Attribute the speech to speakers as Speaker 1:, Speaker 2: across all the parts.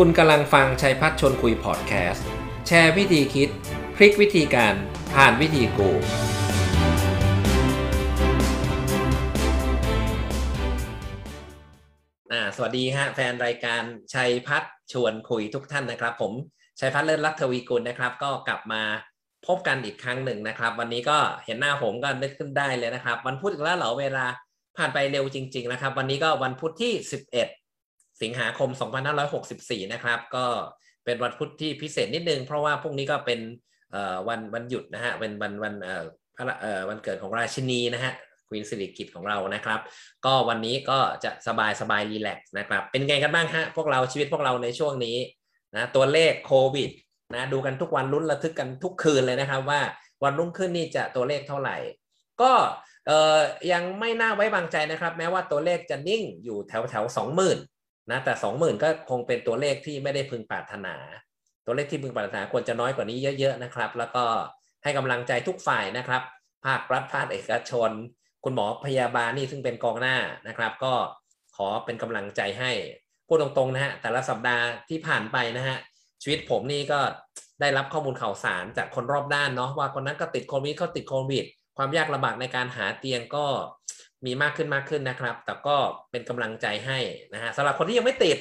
Speaker 1: คุณกำลังฟังชัยพัฒชนคุยพอดแคสต์ แชร์วิธีคิด พลิกวิธีการผ่านวิธีกู สวัสดีฮะแฟนรายการชัยพัฒชวนคุยทุกท่านนะครับ ผมชัยพัฒเลิศรักทวีกุลนะครับ ก็กลับมาพบกันอีกครั้งหนึ่งนะครับ วันนี้ก็เห็นหน้าผมก็นึกขึ้นได้เลยนะครับ วันพุธอีกแล้วเหรอเวลาผ่านไปเร็วจริง ๆ นะครับ วันนี้ก็วันพุธที่ 11 สิงหาคม 2564 นะครับ ก็เป็นวันพุธที่พิเศษนิดนึง เพราะว่าพรุ่งนี้ก็เป็นวันวันหยุดนะฮะเป็นวันวันพระวันเกิดของราชินีนะฮะควีนสิริกิตของเรานะครับ ก็วันนี้ก็จะสบายสบายรีแลกซ์นะครับ เป็นไงกันบ้างฮะพวกเราชีวิตพวกเราในช่วงนี้นะตัวเลขโควิดนะดูกันทุกวันลุ้นระทึกกันทุกคืนเลยนะครับ ว่าวันรุ่งขึ้นนี่จะตัวเลขเท่าไหร่ ก็เอ่อยังไม่น่าไว้วางใจนะครับ แม้ว่าตัวเลขจะนิ่งอยู่แถวแถวสองหมื่น นะแต่สองหมื่นก็คงเป็นตัวเลขที่ไม่ได้พึงปรารถนา ตัวเลขที่พึงปรารถนาควรจะน้อยกว่านี้เยอะ ๆ นะครับ แล้วก็ให้กำลังใจทุกฝ่ายนะครับ ภาครัฐภาคเอกชน คุณหมอพยาบาลนี่ซึ่งเป็นกองหน้านะครับ ก็ขอเป็นกำลังใจให้พูดตรงๆนะฮะแต่ละสัปดาห์ที่ผ่านไปนะฮะชีวิตผมนี่ก็ได้รับข้อมูลข่าวสารจากคนรอบด้านเนาะว่าคนนั้นก็ติดโควิดเขาติดโควิด ความยากลำบากในการหาเตียงก็ มีมากขึ้นมากขึ้นนะครับ แต่ก็เป็นกำลังใจให้นะฮะสำหรับคนที่ยังไม่ติด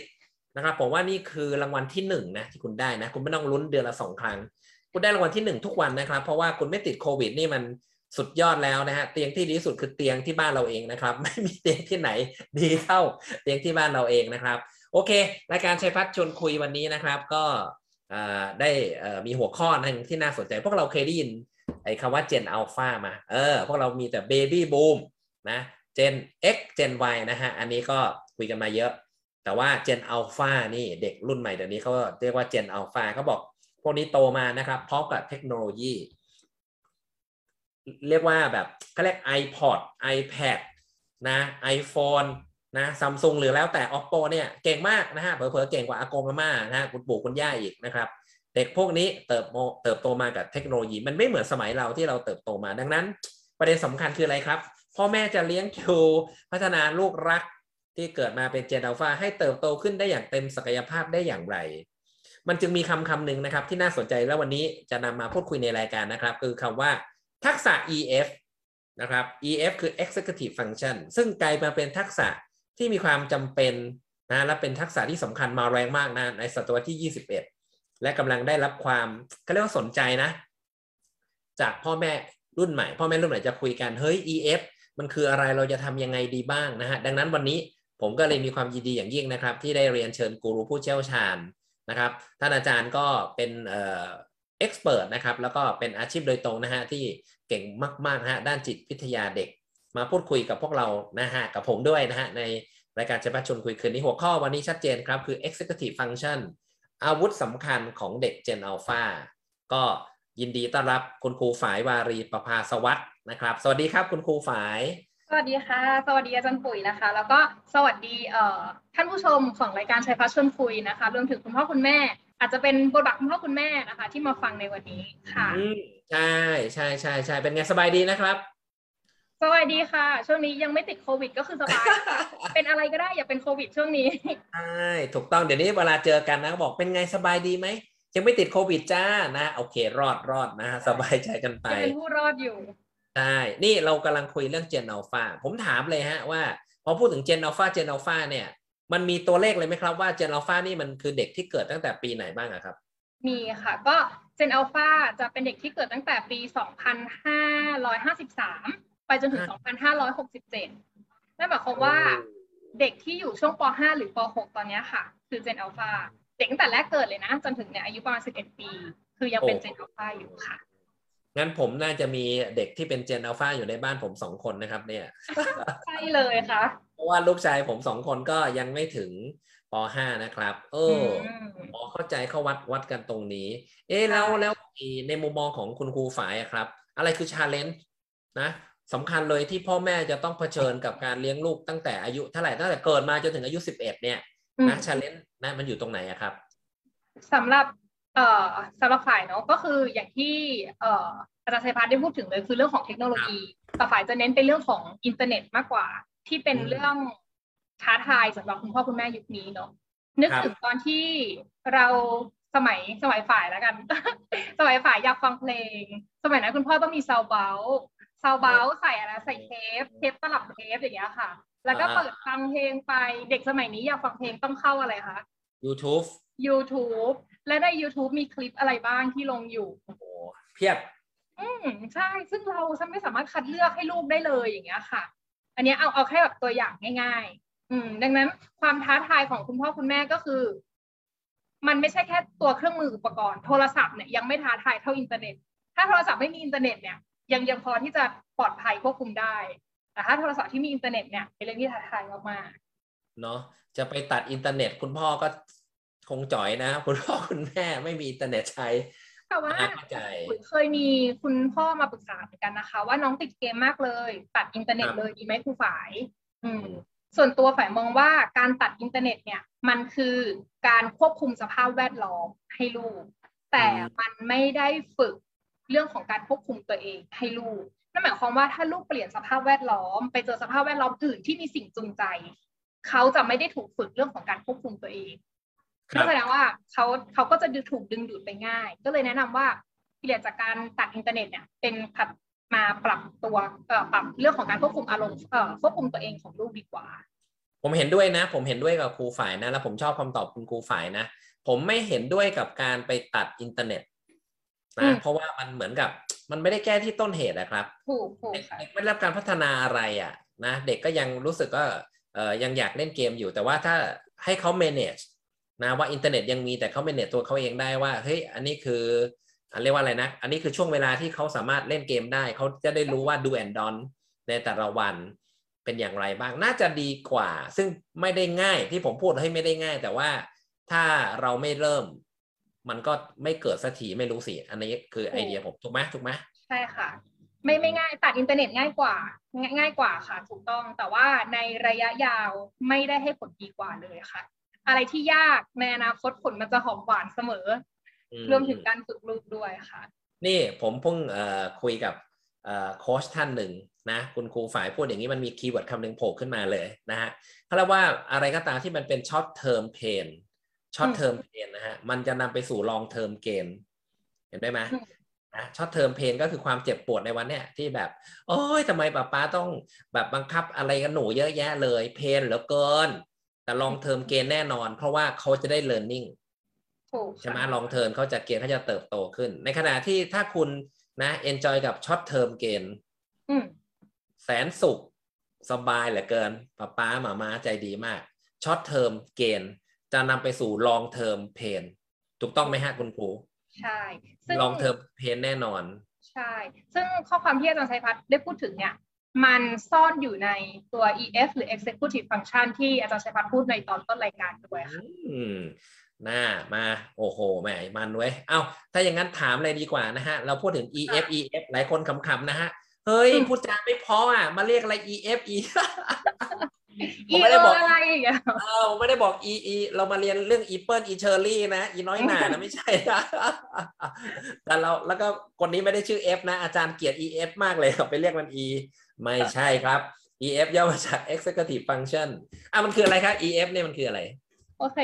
Speaker 1: นะครับผมว่านี่คือรางวัลที่หนึ่งนะที่คุณได้นะ คุณไม่ต้องลุ้นเดือนละสองครั้ง คุณได้รางวัลที่หนึ่งทุกวันนะครับ เพราะว่าคุณไม่ติดโควิดนี่มันสุดยอดแล้วนะฮะเตียงที่ดีที่สุดคือเตียงที่บ้านเราเองนะครับ ไม่มีเตียงที่ไหนดีเท่าเตียงที่บ้านเราเองนะครับ โอเค รายการชัยพัฒน์ชวนคุยวันนี้นะครับ ก็ได้มีหัวข้อนึงที่น่าสนใจ พวกเราเคยได้ยินไอ้คำว่า Gen Alpha มาเออพวกเรามีแต่ Baby Boom นะ Gen X Gen Y นะฮะอันนี้ก็คุยกันมาเยอะ แต่ว่า Gen Alpha นี่เด็กรุ่นใหม่เดี๋ยวนี้เขาเรียกว่า Gen Alpha เขาบอกพวกนี้โตมานะครับพร้อมกับเทคโนโลยี เรียกว่าแบบเขาเรียก iPod iPad นะ iPhone นะซัมซุงหรือแล้วแต่ oppo เนี่ยเก่งมากนะฮะเผลอๆเก่งกว่าอากงอาม่านะฮะคุณปู่คุณย่าอีกนะครับ เด็กพวกนี้เติบโตเติบโตมากับเทคโนโลยี มันไม่เหมือนสมัยเราที่เราเติบโตมาดังนั้น ประเด็นสำคัญคืออะไรครับ พ่อแม่จะเลี้ยงดูพัฒนาลูกรักที่เกิดมาเป็นเจนอัลฟาให้เติบโตขึ้นได้อย่างเต็มศักยภาพได้อย่างไร มันจึงมีคำคำหนึ่งนะครับที่น่าสนใจแล้ววันนี้จะนำมาพูดคุยในรายการนะครับ คือคำว่าทักษะ EF นะครับ EF คือ executive function ซึ่งกลายมาเป็นทักษะที่มีความจำเป็นนะและเป็นทักษะที่สำคัญมาแรงมากนะในศตวรรษที่ 21 และกำลังได้รับความก็เรียกว่าสนใจนะ จากพ่อแม่รุ่นใหม่ พ่อแม่รุ่นใหม่จะคุยกันเฮ้ย EF มันคืออะไรเราจะทำยังไงดีบ้างนะฮะดังนั้นวันนี้ผมก็เลยมีความยินดีอย่างยิ่งนะครับ ที่ได้เรียนเชิญกูรูผู้เชี่ยวชาญนะครับ ท่านอาจารย์ก็เป็นเอ่อเอ็กซ์เพรสนะครับแล้วก็เป็นอาชีพโดยตรงนะฮะที่เก่งมากๆนะฮะด้านจิตวิทยาเด็ก มาพูดคุยกับพวกเรานะฮะกับผมด้วยนะฮะในรายการเชฟชนคุยคืนนี้หัวข้อวันนี้ชัดเจนครับคือ executive function อาวุธสำคัญของเด็ก Gen Alpha ก็ ยินดีต้อนรับคุณครูฝายวารีประภาสวัสด์นะครับ สวัสดีครับคุณครูฝาย
Speaker 2: สวัสดีค่ะ สวัสดีอาจารย์ปุ๋ยนะคะ แล้วก็สวัสดีเอ่อท่านผู้ชมของรายการชัยพัฒชวนคุยนะคะรวมถึงคุณพ่อคุณแม่ อาจจะเป็นบทบาทคุณพ่อคุณแม่นะคะ ที่มาฟังในวันนี้ค่ะ
Speaker 1: ใช่ใช่ใช่ใช่เป็นไงสบายดีนะครับ
Speaker 2: สวัสดีค่ะ ช่วงนี้ยังไม่ติดโควิดก็คือสบาย เป็นอะไรก็ได้อย่าเป็นโควิดช่วงนี้
Speaker 1: ใช่ถูกต้องเดี๋ยวนี้เวลาเจอกันนะบอกเป็นไงสบายดีไหม ยังไม่ติดโควิดจ้านะโอเค รอดรอดนะสบายใจกันไป
Speaker 2: เป็นผู้รอดอยู่
Speaker 1: ใช่นี่เรากำลังคุยเรื่องเจนอัลฟาผมถามเลยฮะว่าพอพูดถึงเจนอัลฟาเจนอัลฟาเนี่ย มันมีตัวเลขเลยไหมครับว่าเจนอัลฟานี่มันคือเด็กที่เกิดตั้งแต่ปีไหนบ้างครับ
Speaker 2: มีค่ะก็เจนอัลฟาจะเป็นเด็กที่เกิดตั้งแต่ปี 2553 ไปจนถึง 2567 นั่นหมายความว่าเด็กที่อยู่ช่วงป .5 หรือป .6 ตอนนี้ค่ะ คือเจนอัลฟา เด็กตั้งแต่แรกเกิดเลยนะ จนถึงเนี่ยอายุประมาณ11ปี คือยังเป็นเจนอัลฟาอยู่ค่ะ
Speaker 1: งั้นผมน่าจะมีเด็กที่เป็นเจนอัลฟาอยู่ในบ้านผมสองคนนะครับ เนี่ย
Speaker 2: ใช่เลยค่ะ
Speaker 1: เพราะว่าลูกชายผมสองคนก็ยังไม่ถึงป.5 นะครับ เออพอเข้าใจเข้าวัดวัดกันตรงนี้ เอ๊แล้วแล้วในมุมมองของคุณครูฝ้ายครับ อะไรคือ challenge นะสำคัญเลยที่พ่อแม่จะต้องเผชิญกับการเลี้ยงลูกตั้งแต่อายุเท่าไหร่ตั้งแต่เกิดมาจนถึงอายุสิบเอ็ดเนี่ย นะ challenge นะมันอยู่ตรงไหนอะครับ
Speaker 2: สำหรับเอ่อสำหรับฝ้ายเนาะก็คืออย่างที่เอ่ออาจารย์ชัยพัฒน์ได้พูดถึงเลยคือเรื่องของเทคโนโลยีแต่ฝ้ายจะเน้นเป็นเรื่องของอินเทอร์เน็ตมากกว่า ที่เป็นเรื่องท้าทายสำหรับคุณพ่อคุณแม่ยุคนี้เนาะนึกถึงตอนที่เราสมัยสมัยฝ้ายแล้วกัน สมัยฝ้ายอยากฟังเพลง สมัยนั้นคุณพ่อต้องมีซาวด์เบาท์ซาวด์เบาท์ใส่อะไรใส่เทปเทปตลับเทปอย่างเงี้ยค่ะ แล้วก็เปิดฟังเพลงไป เด็กสมัยนี้อยากฟังเพลงต้องเข้าอะไรคะ
Speaker 1: YouTube
Speaker 2: YouTube และใน YouTube มีคลิปอะไรบ้างที่ลงอยู่
Speaker 1: โอ้โหเพียบ
Speaker 2: อืมใช่ ซึ่งเราไม่สามารถคัดเลือกให้ลูกได้เลยอย่างเงี้ยค่ะ อันนี้เอาเอาแค่แบบตัวอย่างง่าย ๆ อืม ดังนั้นความท้าทายของคุณพ่อคุณแม่ก็คือ มันไม่ใช่แค่ตัวเครื่องมืออุปกรณ์ โทรศัพท์เนี่ยยังไม่ท้าทายเท่าอินเทอร์เน็ต ถ้าโทรศัพท์ไม่มีอินเทอร์เน็ตเนี่ยยังยังพอที่จะปลอดภัยควบคุมได้ แต่ถ้าโทรศัพท์ที่มีอินเทอร์เน็ตเนี่ยเป็นเรื่องที่ท้าทายมาก
Speaker 1: เนาะจะไปตัดอินเทอร์เน็ต คุณพ่อก็คงจ๋อยนะ คุณพ่อคุณแม่ไม่มีอินเทอร์เน็ตใช้
Speaker 2: ๆแต่ว่า
Speaker 1: อ่าเข้าใจ
Speaker 2: เคยมีคุณพ่อมาปรึกษาเหมือนกันนะคะ ว่าน้องติดเกมมากเลย ตัดอินเทอร์เน็ต
Speaker 1: ครับ
Speaker 2: เลยดีไหมครูฝ้าย อืม ส่วนตัวฝ้ายมองว่าการตัดอินเทอร์เน็ตเนี่ย มันคือการควบคุมสภาพแวดล้อมให้ลูก แต่มันไม่ได้ฝึกเรื่องของการควบคุมตัวเองให้ลูก นั่นหมายความว่าถ้าลูกเปลี่ยนสภาพแวดล้อม ไปเจอสภาพแวดล้อมอื่นที่มีสิ่งจูงใจ เขาจะไม่ได้ถูกฝึกเรื่องของการควบคุมตัวเอง
Speaker 1: ครั
Speaker 2: นั่
Speaker 1: บ
Speaker 2: นแสดงว่าเขาเขาก็จะดูถูกดึงดูดไปง่าย ก็เลยแนะนำว่าเปลี่ยนจากการตัดอินเทอร์เน็ตเนี่ยเป็นผัดมาปรับตัวเอ่อปรับเรื่องของการควบคุมอารมณ์เอ่อควบคุมตัวเองของลูกดีกว่า
Speaker 1: ผมเห็นด้วยนะ ผมเห็นด้วยกับครูฝ่ายนะ แล้วผมชอบคำตอบคุณครูฝ่ายนะ ผมไม่เห็นด้วยกับการไปตัดอินเทอร์เน็ต
Speaker 2: อื
Speaker 1: นะ
Speaker 2: ม
Speaker 1: เพราะว่ามันเหมือนกับ มันไม่ได้แก้ที่ต้นเหตุนะครับ
Speaker 2: ถูกถูก
Speaker 1: เด็ก
Speaker 2: ค่ะ
Speaker 1: เด็กไม่ได้รับการพัฒนาอะไรอะนะเด็กก็ยังรู้สึกว่าเออยังอยากเล่นเกมอยู่ แต่ว่าถ้าให้เขา manage นะว่าอินเทอร์เน็ตยังมีแต่เขา manage ตัวเขาเองได้ว่าเฮ้ยอันนี้คืออันเรียกว่าอะไรนะ อันนี้คือช่วงเวลาที่เขาสามารถเล่นเกมได้ เขาจะได้รู้ว่า do and don't ในแต่ละวันเป็นอย่างไรบ้าง น่าจะดีกว่า ซึ่งไม่ได้ง่ายที่ผมพูดให้ไม่ได้ง่าย แต่ว่าถ้าเราไม่เริ่ม มันก็ไม่เกิดสักทีไม่รู้สิอันนี้คือไอเดียผมถูกไหมถูกไหม
Speaker 2: ใช่ค่ะ ไม่ไม่ง่ายตัดอินเทอร์เน็ตง่ายกว่าง่ายง่ายกว่าค่ะ ถูกต้องแต่ว่าในระยะยาวไม่ได้ให้ผลดีกว่าเลยค่ะ อะไรที่ยากในอนาคตผลมันจะหอมหวานเสมอ
Speaker 1: อื
Speaker 2: รวมถึงการฝึกลูกด้วยค่ะ
Speaker 1: นี่ผมเพิ่งเอ่อคุยกับเอ่อโค้ชท่านหนึ่งนะคุณครูฝ่ายพูดอย่างนี้มันมี keyword คำหนึ่งโผล่ขึ้นมาเลยนะฮะเขาเรียกว่าอะไรก็ตามที่มันเป็น short-term pain short-term pain นะฮะมันจะนำไปสู่ long-term gain เห็นได้ไหม
Speaker 2: อืม
Speaker 1: นะ short-term pain ก็คือความเจ็บปวดในวันเนี้ยที่แบบ โอ้ยทำไมป๊าป๊าต้องแบบบังคับอะไรกับหนูเยอะแยะเลย pain เหลือเกิน แต่ long-term gain แน่นอน เพราะว่าเขาจะได้ learning
Speaker 2: ถูก
Speaker 1: ใช่ไหม
Speaker 2: ค่ะ
Speaker 1: long-term เขาจะ gain เขาจะเติบโตขึ้น ในขณะที่ถ้าคุณนะ enjoy กับ short-term gain อืมแสนสุขสบายเหลือเกินป๊าป๊าหม่าม้าใจดีมาก short-term gain จะนำไปสู่ long-term pain ถูกต้องไหมฮะคุณครู
Speaker 2: ใช่ ซึ่ง
Speaker 1: long-term pain แน่นอน
Speaker 2: ใช่ ซึ่งข้อความที่อาจารย์ชัยพัฒน์ได้พูดถึงเนี่ย มันซ่อนอยู่ในตัว EF หรือ Executive Function ที่อาจารย์ชัยพัฒน์พูดในตอนต้นรายการด้วยค่ะ
Speaker 1: อืมน่ามาโอ้โหแหมมันเว้ยเอ้าถ้าอย่างนั้นถามเลยดีกว่านะฮะ เราพูดถึง EF EF หลายคนขำๆนะฮะ เฮ้ย
Speaker 2: อืม
Speaker 1: พูดจาไม่เพออะ มาเรียกอะไร EF E ผม
Speaker 2: EO
Speaker 1: ไม่ได้บอก
Speaker 2: อะไรอย่างเงี้ย
Speaker 1: เออผมไม่ได้บอก E E เรามาเรียนเรื่อง e ีเปิลอีเชอร์รี่นะอีน้อยหนานะไม่ใช่นะแต่เราแล้วก็คนนี้ไม่ได้ชื่อ F นะอาจารย์เกลียด EF มากเลยเขาไปเรียกมัน E ไม่ใช่ครับ EF ย่อมาจาก Executive Function อะมันคืออะไรครับ EF เนี่ยมันคืออะไร
Speaker 2: โอเค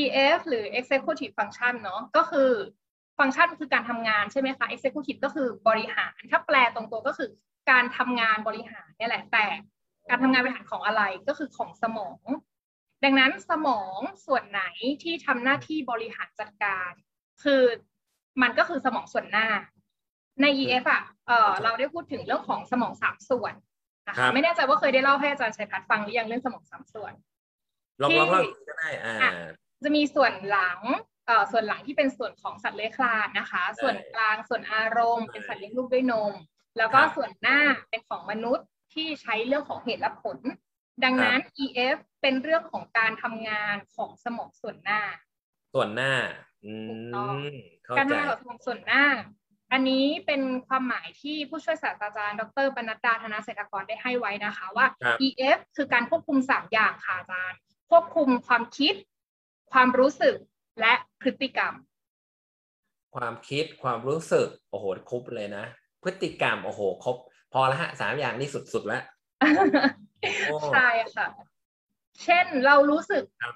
Speaker 2: EF หรือ Executive Function เนอะก็คือฟังก์ชันคือการทำงานใช่ไหมคะ Executive ก็คือบริหาร ถ้าแปลตรงตัวก็คือการทำงานบริหารเนี่ยแหละแต่ การทำงานบริหารของอะไรก็คือของสมอง ดังนั้นสมองส่วนไหนที่ทำหน้าที่บริหารจัดการ คือมันก็คือสมองส่วนหน้า ใน EF อะเออเราได้พูดถึงเรื่องของสมองสามส่วนนะ
Speaker 1: คะ
Speaker 2: ครั
Speaker 1: บ
Speaker 2: ไม่แน่ใจว่าเคยได้เล่าให้อาจารย์ชัยพัฒน์ฟังหรือยังเรื่องสมองสามส่วน
Speaker 1: ลอง
Speaker 2: ที่
Speaker 1: ลองลองอีกก็ได้อ่า
Speaker 2: อะจะมีส่วนหลังเอ่อส่วนหลังที่เป็นส่วนของสัตว์เลื้อยคลานนะคะ ส่วนกลางส่วนอารมณ์เป็นสัตว์เลี้ยงลูกด้วยนม แล้วก็
Speaker 1: ครับ
Speaker 2: ส่วนหน้าเป็นของมนุษย์ ที่ใช้เรื่องของเหตุและผล ดังนั้น EF เป็นเรื่องของการทำงานของสมองส่วนหน้า
Speaker 1: ส่วนหน้าอืม
Speaker 2: ถูกต้อง
Speaker 1: เข้าใจ
Speaker 2: การ
Speaker 1: ใจ
Speaker 2: ทำงานของสมองส่วนหน้า อันนี้เป็นความหมายที่ผู้ช่วยศาสตราจารย์ ดรปนัดดาธนาเศรษฐกรได้ให้ไว้นะคะว่า
Speaker 1: ครับ
Speaker 2: EF คือการควบคุมสามอย่างค่ะอาจารย์ ควบคุมความคิด ความรู้สึกและพฤติกรรม
Speaker 1: ความคิดความรู้สึก โอ้โหครบเลยนะ พฤติกรรมโอ้โหครบ พอแล้วฮะสามอย่างนี้สุดๆแล้วโอ้
Speaker 2: ใช่ค่ะ เช่นเรารู้สึก
Speaker 1: ครับ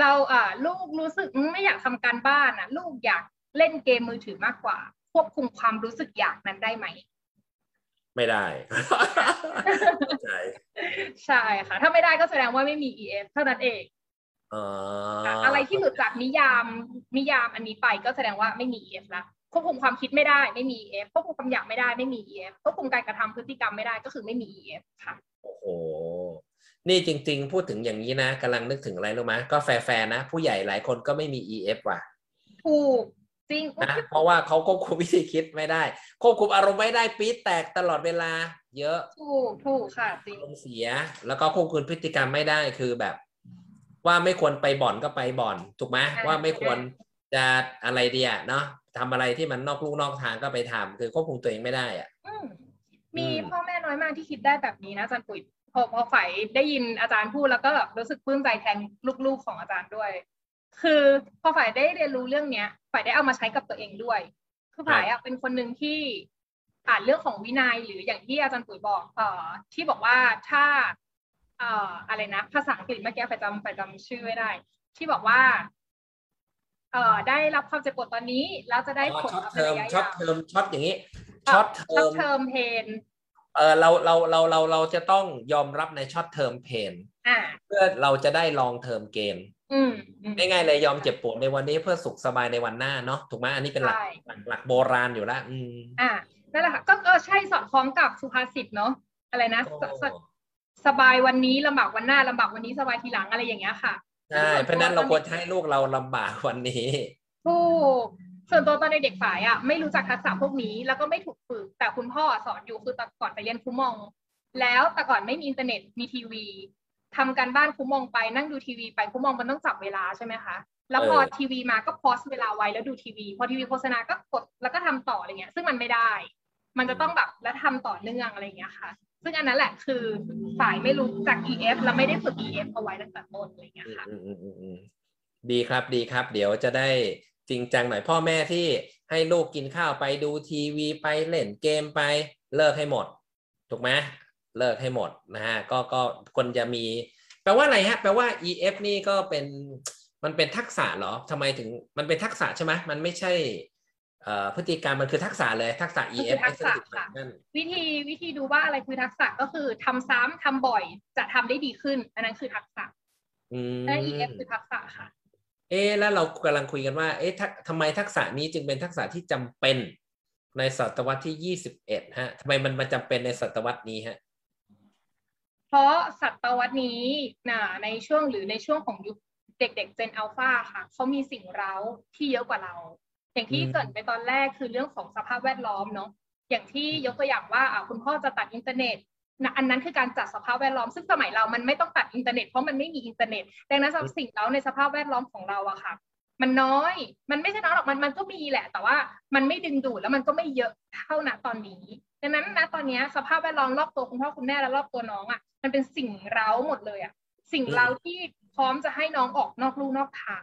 Speaker 2: เราอ่าลูกรู้สึกไม่อยากทำการบ้านอะ ลูกอยากเล่นเกมมือถือมากกว่า ควบคุมความรู้สึกอยากนั้นได้ไหม
Speaker 1: ไม่ได้ ใช่
Speaker 2: ใช่ค่ะ ถ้าไม่ได้ก็แสดงว่าไม่มี EF เท่านั้นเอง
Speaker 1: อ๋อ
Speaker 2: ค่ะอะไรที่หลุดจากนิยามนิยามอันนี้ไปก็แสดงว่าไม่มี EF ละ ควบคุมความคิดไม่ได้ไม่มี EF ควบคุมความอยากไม่ได้ไม่มี EF ควบคุมการกระทำพฤติกรรมไม่ได้ก็คือไม่มี EF ค่ะ
Speaker 1: โอ้โห นี่จริง ๆ พูดถึงอย่างนี้นะกำลังนึกถึงอะไรรู้ไหมก็แฟร์ๆนะ ผู้ใหญ่หลายคนก็ไม่มี EF ว่ะ
Speaker 2: ถูกจริง
Speaker 1: นะเพราะว่าเขาควบคุมวิธีคิดไม่ได้ ควบคุมอารมณ์ไม่ได้ปี๊ดแตกตลอดเวลา เยอะ
Speaker 2: ถูกถูกค่ะจริง
Speaker 1: อารมณ์เสีย แล้วก็ควบคุมพฤติกรรมไม่ได้คือแบบ ว่าไม่ควรไปบ่อนก็ไปบ่อน ถูกไหม
Speaker 2: ใช่
Speaker 1: ว่าไม่ควรจะอะไรเดียเนาะ ทำอะไรที่มันนอกลู่นอกทางก็ไปทำคือควบคุมตัวเองไม่ได้อะ
Speaker 2: อืมมี
Speaker 1: อืม
Speaker 2: พ่อแม่น้อยมากที่คิดได้แบบนี้นะอาจารย์ปุ๋ยพอพอฝ่ายได้ยินอาจารย์พูดแล้วก็แบบรู้สึกปลื้มใจแทนลูกๆของอาจารย์ด้วย คือพอฝ่ายได้เรียนรู้เรื่องเนี้ย ฝ่ายได้เอามาใช้กับตัวเองด้วยคือฝ่ายอะเป็นคนหนึ่งที่อ่านเรื่องของวินัยหรืออย่างที่อาจารย์ปุ๋ยบอกเอ่อที่บอกว่าถ้าเอ่ออะไรนะ ภาษาอังกฤษเมื่อกี้ฝ่ายจำฝ่ายจำชื่อไม่ได้ ที่บอกว่า เอ่อได้รับความเจ็บปวดตอนนี้ แล้วจะได้ผล
Speaker 1: ช็อต
Speaker 2: ใน
Speaker 1: เทอม
Speaker 2: ระยะ
Speaker 1: ช็อต
Speaker 2: ยาว
Speaker 1: เทอมช็อตอย่างนี้short-term short-term pain เอ
Speaker 2: อเรา
Speaker 1: เราเราเราเราจะต้องยอมรับใน short-term pain อ่าเพื่อเราจะได้ long-term gainอืม
Speaker 2: อืม
Speaker 1: ง่ายๆเลยยอมเจ็บปวดในวันนี้เพื่อสุขสบายในวันหน้าเนาะถูกไหมอันนี้เป็นหลัก
Speaker 2: ใช่
Speaker 1: หลักหลักโบราณอยู่แล้วอืม
Speaker 2: อ่านั่นแหละค่ะก็เออใช่สอดคล้องกับสุภาษิตเนาะอะไรนะสสบายวันนี้ลำบากวันหน้าลำบากวันนี้สบายทีหลังอะไรอย่างเงี้ยค่ะ
Speaker 1: ใช่เพราะฉะนั้นเราควรจะให้ลูกเราลำบากวันนี้
Speaker 2: ถูกส่วนตัวตอนเด็กๆฝ่ายอะไม่รู้จักทักษะพวกนี้แล้วก็ไม่ถูกฝึก แต่คุณพ่อสอนอยู่คือแต่ก่อนไปเรียนคุมอง แล้วแต่ก่อนไม่มีอินเทอร์เน็ตมีทีวีทำการบ้านคุมองไปนั่งดูทีวีไปคุมองมันต้องจับเวลาใช่ไหมคะแล้วพอ
Speaker 1: เออ
Speaker 2: ทีวีมาก็ pause เวลาไว้แล้วดูทีวี พอทีวีโฆษณาก็กดแล้วก็ทำต่ออะไรเงี้ย ซึ่งมันไม่ได้ มันจะต้องแบบแล้วทำต่อเนื่องอะไรเงี้ยค่ะ ซึ่งอันนั้นแหละคือฝ่ายไม่รู้จาก EF แล้วไม่ได้ฝึก EF เอาไว้ตั้งแต่ต้นอะไรเงี้ยค่ะ
Speaker 1: ดีครับดีครับ เดี๋ยวจะได้จริงจังหน่อยพ่อแม่ที่ให้ลูกกินข้าวไปดูทีวีไปเล่นเกมไปเลิกให้หมด ถูกไหมเลิกให้หมดนะฮะก็ก็ควรจะมี แปลว่าอะไรฮะ แปลว่า EF นี่ก็เป็นมันเป็นทักษะเหรอทำไมถึงมันเป็นทักษะใช่ไหมมันไม่ใช่ พฤติกรรมมันคือทักษะเลยทักษะ
Speaker 2: มันคือ
Speaker 1: EF
Speaker 2: ทักษะค่ะ
Speaker 1: นั่น
Speaker 2: วิธีวิธีดูว่าอะไรคือทักษะก็คือทำซ้ำทำบ่อยจะทำได้ดีขึ้น อันนั้นคือทักษะ
Speaker 1: อืม
Speaker 2: และ EF คือทักษะค่ะ
Speaker 1: เอ๊ะแล้วเรากำลังคุยกันว่า เอ๊ะทักทำไมทักษะนี้จึงเป็นทักษะที่จำเป็นในศตวรรษที่ยี่สิบเอ็ดฮะทำไมมันมาจำเป็นในศตวรรษนี้ฮะ
Speaker 2: เพราะศตวรรษนี้นะในช่วงหรือในช่วงของยุคเด็กๆเจนอัลฟาค่ะเขามีสิ่งเร้าที่เยอะกว่าเรา อย่างที่
Speaker 1: อืม
Speaker 2: เกริดไปตอนแรกคือเรื่องของสภาพแวดล้อมเนาะอย่างที่ยกตัวอย่างว่าอะคุณพ่อจะตัดอินเทอร์เน็ตนะอันนั้นคือการจัดสภาพแวดล้อมซึ่งสมัยเรามันไม่ต้องตัดอินเทอร์เน็ตเพราะมันไม่มีอินเทอร์เน็ตดังนั้นสิ่งเร้าในสภาพแวดล้อมของเราอะค่ะ มันน้อยมันไม่ใช่น้อยหรอกมันมันก็มีแหละ แต่ว่ามันไม่ดึงดูดแล้วมันก็ไม่เยอะเท่าณตอนนี้ ดังนั้นณตอนเนี้ยสภาพแวดล้อมรอบตัวคุณพ่อคุณแม่และรอบตัวน้องอะมันเป็นสิ่งเร้าหมดเลยอะสิ่งเร้าที่พร้อมจะให้น้องออกนอกลู่นอกทาง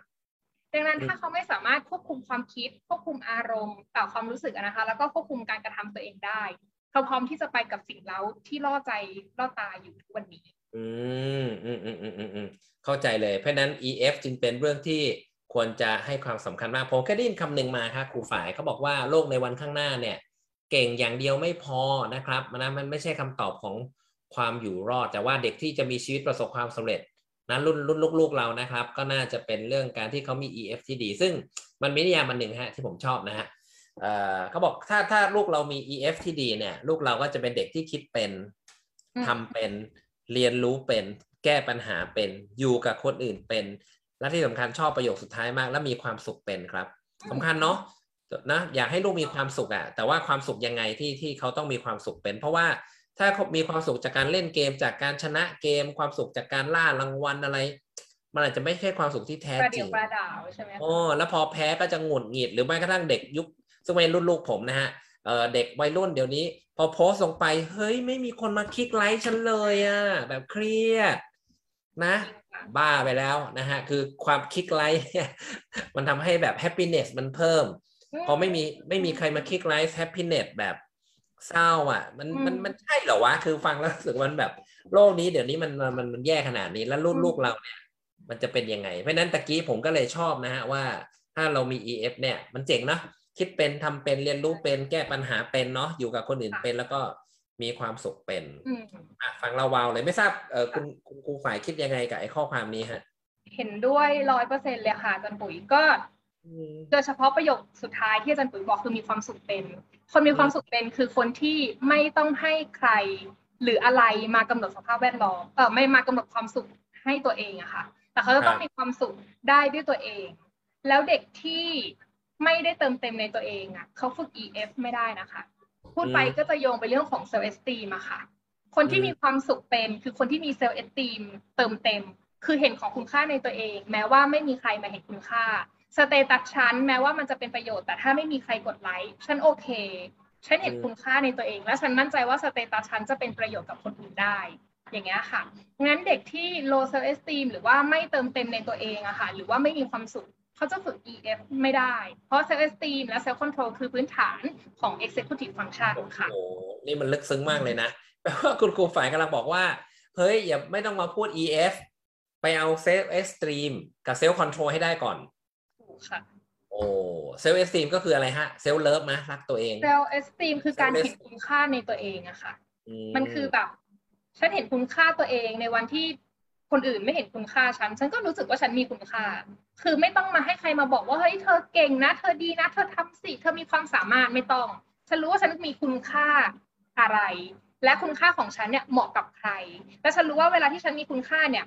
Speaker 2: ดังนั้นถ้าเขาไม่สามารถควบคุมความคิด ควบคุมอารมณ์ต่อความรู้สึกอะนะคะ แล้วก็ควบคุมการกระทำตัวเองได้ เขาพร้อมที่จะไปกับสิ่งเร้าที่ล่อใจล่อตาอยู่ทุกวันนี้
Speaker 1: อืมอืมอืมอืมอืมอืมเข้าใจเลยเพราะฉะนั้น EF จึงเป็นเรื่องที่ควรจะให้ความสำคัญมากผมเคยได้ยินคำหนึ่งมาครับครูฝ่ายเขาบอกว่าโลกในวันข้างหน้าเนี่ย เก่งอย่างเดียวไม่พอนะครับมันนะมันไม่ใช่คำตอบของความอยู่รอด แต่ว่าเด็กที่จะมีชีวิตประสบความสำเร็จ นะรุ่นรุ่นลูกๆเรานะครับ ก็น่าจะเป็นเรื่องการที่เขามี EF ที่ดี ซึ่งมันมีนิยามมันหนึ่งฮะที่ผมชอบนะฮะเอ่อเขาบอกถ้าถ้าลูกเรามี EF ที่ดีเนี่ย ลูกเราก็จะเป็นเด็กที่คิดเป็น
Speaker 2: อืม
Speaker 1: ทำเป็นเรียนรู้เป็น แก้ปัญหาเป็นอยู่กับคนอื่นเป็น และที่สำคัญชอบประโยคสุดท้ายมาก และมีความสุขเป็นครับสำคัญเนาะนะอยากให้ลูกมีความสุขอะแต่ว่าความสุขยังไงที่ที่เขาต้องมีความสุขเป็น เพราะว่า ถ้าเขามีความสุขจากการเล่นเกมจากการชนะเกม ความสุขจากการล่ารางวัลอะไร มันอาจจะไม่ใช่ความสุขที่แท้
Speaker 2: ประ
Speaker 1: จ
Speaker 2: เดี๋
Speaker 1: ริ
Speaker 2: ยว
Speaker 1: ง
Speaker 2: ประดาวใช่ไหมคะ
Speaker 1: โอ้แล้วพอแพ้ก็จะหงุดหงิดหรือแม้กระทั่งเด็กยุคซึ่งเป็นรุ่นลูกผมนะฮะเออเด็กวัยรุ่นเดี๋ยวนี้ พอโพสต์ลงไป เฮ้ยไม่มีคนมา click like ฉันเลยอะแบบเครียดนะ บ้าไปแล้วนะฮะ คือความ click like เนี่ยมันทำให้แบบ happiness มันเพิ่ม พอไม่มีไม่มีใครมา click like happiness แบบ เศร้าอะ มันมันมันใช่เหรอวะคือฟังแล้วรู้สึกมันแบบ โลกนี้เดี๋ยวนี้มันมันมันแย่ขนาดนี้แล้วรุ่นลูกเราเนี่ย มันจะเป็นยังไง เพราะฉะนั้นตะกี้ผมก็เลยชอบนะฮะว่า ถ้าเรามี EF เนี่ย มันเจ๋งนะคิดเป็นทำเป็นเรียนรู้เป็นแก้ปัญหาเป็นเนาะอยู่กับคนอื่นเป็นแล้วก็มีความสุขเป็น
Speaker 2: อืม
Speaker 1: อะฟังเราวาวเลยไม่ทราบเออคุณคุณครูฝ่ายคิดยังไงกับไอ้ข้อความนี้ฮะ
Speaker 2: เห็นด้วยร้อยเปอร์เซ็นเลยค่ะอาจันปุ๋ยก็ โดยเฉพาะประโยคสุดท้ายที่อาจารย์ปุ๋ยบอกคือมีความสุขเป็น คนมีความสุขเป็นคือคนที่ไม่ต้องให้ใคร หรืออะไรมากำหนดสภาพแวดล้อมเออไม่มากำหนดความสุขให้ตัวเองอะค่ะ แต่เขาจะต้องมีความสุขได้ด้วยตัวเอง แล้วเด็กที่ไม่ได้เติมเต็มในตัวเองอะเขาฝึก EF ไม่ได้นะคะ พูดไปก็จะโยงไปเรื่องของ self-esteem อะค่ะ คนที่มีความสุขเป็นคือคนที่มี self-esteem เติมเต็ม คือเห็นของคุณค่าในตัวเอง แม้ว่าไม่มีใครมาเห็นคุณค่า status ฉันแม้ว่ามันจะเป็นประโยชน์แต่ถ้าไม่มีใครกดไลค์ฉันโอเคฉันเห็นคุณค่าในตัวเอง และฉันมั่นใจว่าสเตตัสฉันจะเป็นประโยชน์กับคนอื่นได้ อย่างเงี้ยค่ะ งั้นเด็กที่ low self esteem หรือว่าไม่เติมเต็มในตัวเองอะค่ะ หรือว่าไม่มีความสุขเขาจะฝึก EF ไม่ได้ เพราะ self esteem และ self control คือพื้นฐานของ executive function ค่ะ
Speaker 1: โหนี่มันลึกซึ้งมากเลยนะ แปลว่าคุณครูฝ่ายกำลังบอกว่า เฮ้ย อย่าไม่ต้องมาพูด EF ไปเอาเซล f ์ esteem กับเซล f ์ control ให้ได้ก่อน
Speaker 2: ค่ะ
Speaker 1: โอ้เซล f ์ esteem ก็คืออะไรฮะเซล f ์ love นะรักตัวเอง
Speaker 2: self esteem คือการ
Speaker 1: Self-esteem
Speaker 2: เห็นคุณค่าในตัวเองอะค่ะ
Speaker 1: อื
Speaker 2: มันคือแบบฉันเห็นคุณค่าตัวเองในวันที่คนอื่นไม่เห็นคุณค่าฉัน ฉันก็รู้สึกว่าฉันมีคุณค่า คือไม่ต้องมาให้ใครมาบอกว่าเฮ้ยเธอเก่งนะ เธอดีนะ เธอทำสิ เธอมีความสามารถไม่ต้อง ฉันรู้ว่าฉันมีคุณค่าอะไร และคุณค่าของฉันเนี่ยเหมาะกับใคร และฉันรู้ว่าเวลาที่ฉันมีคุณค่าเนี่ย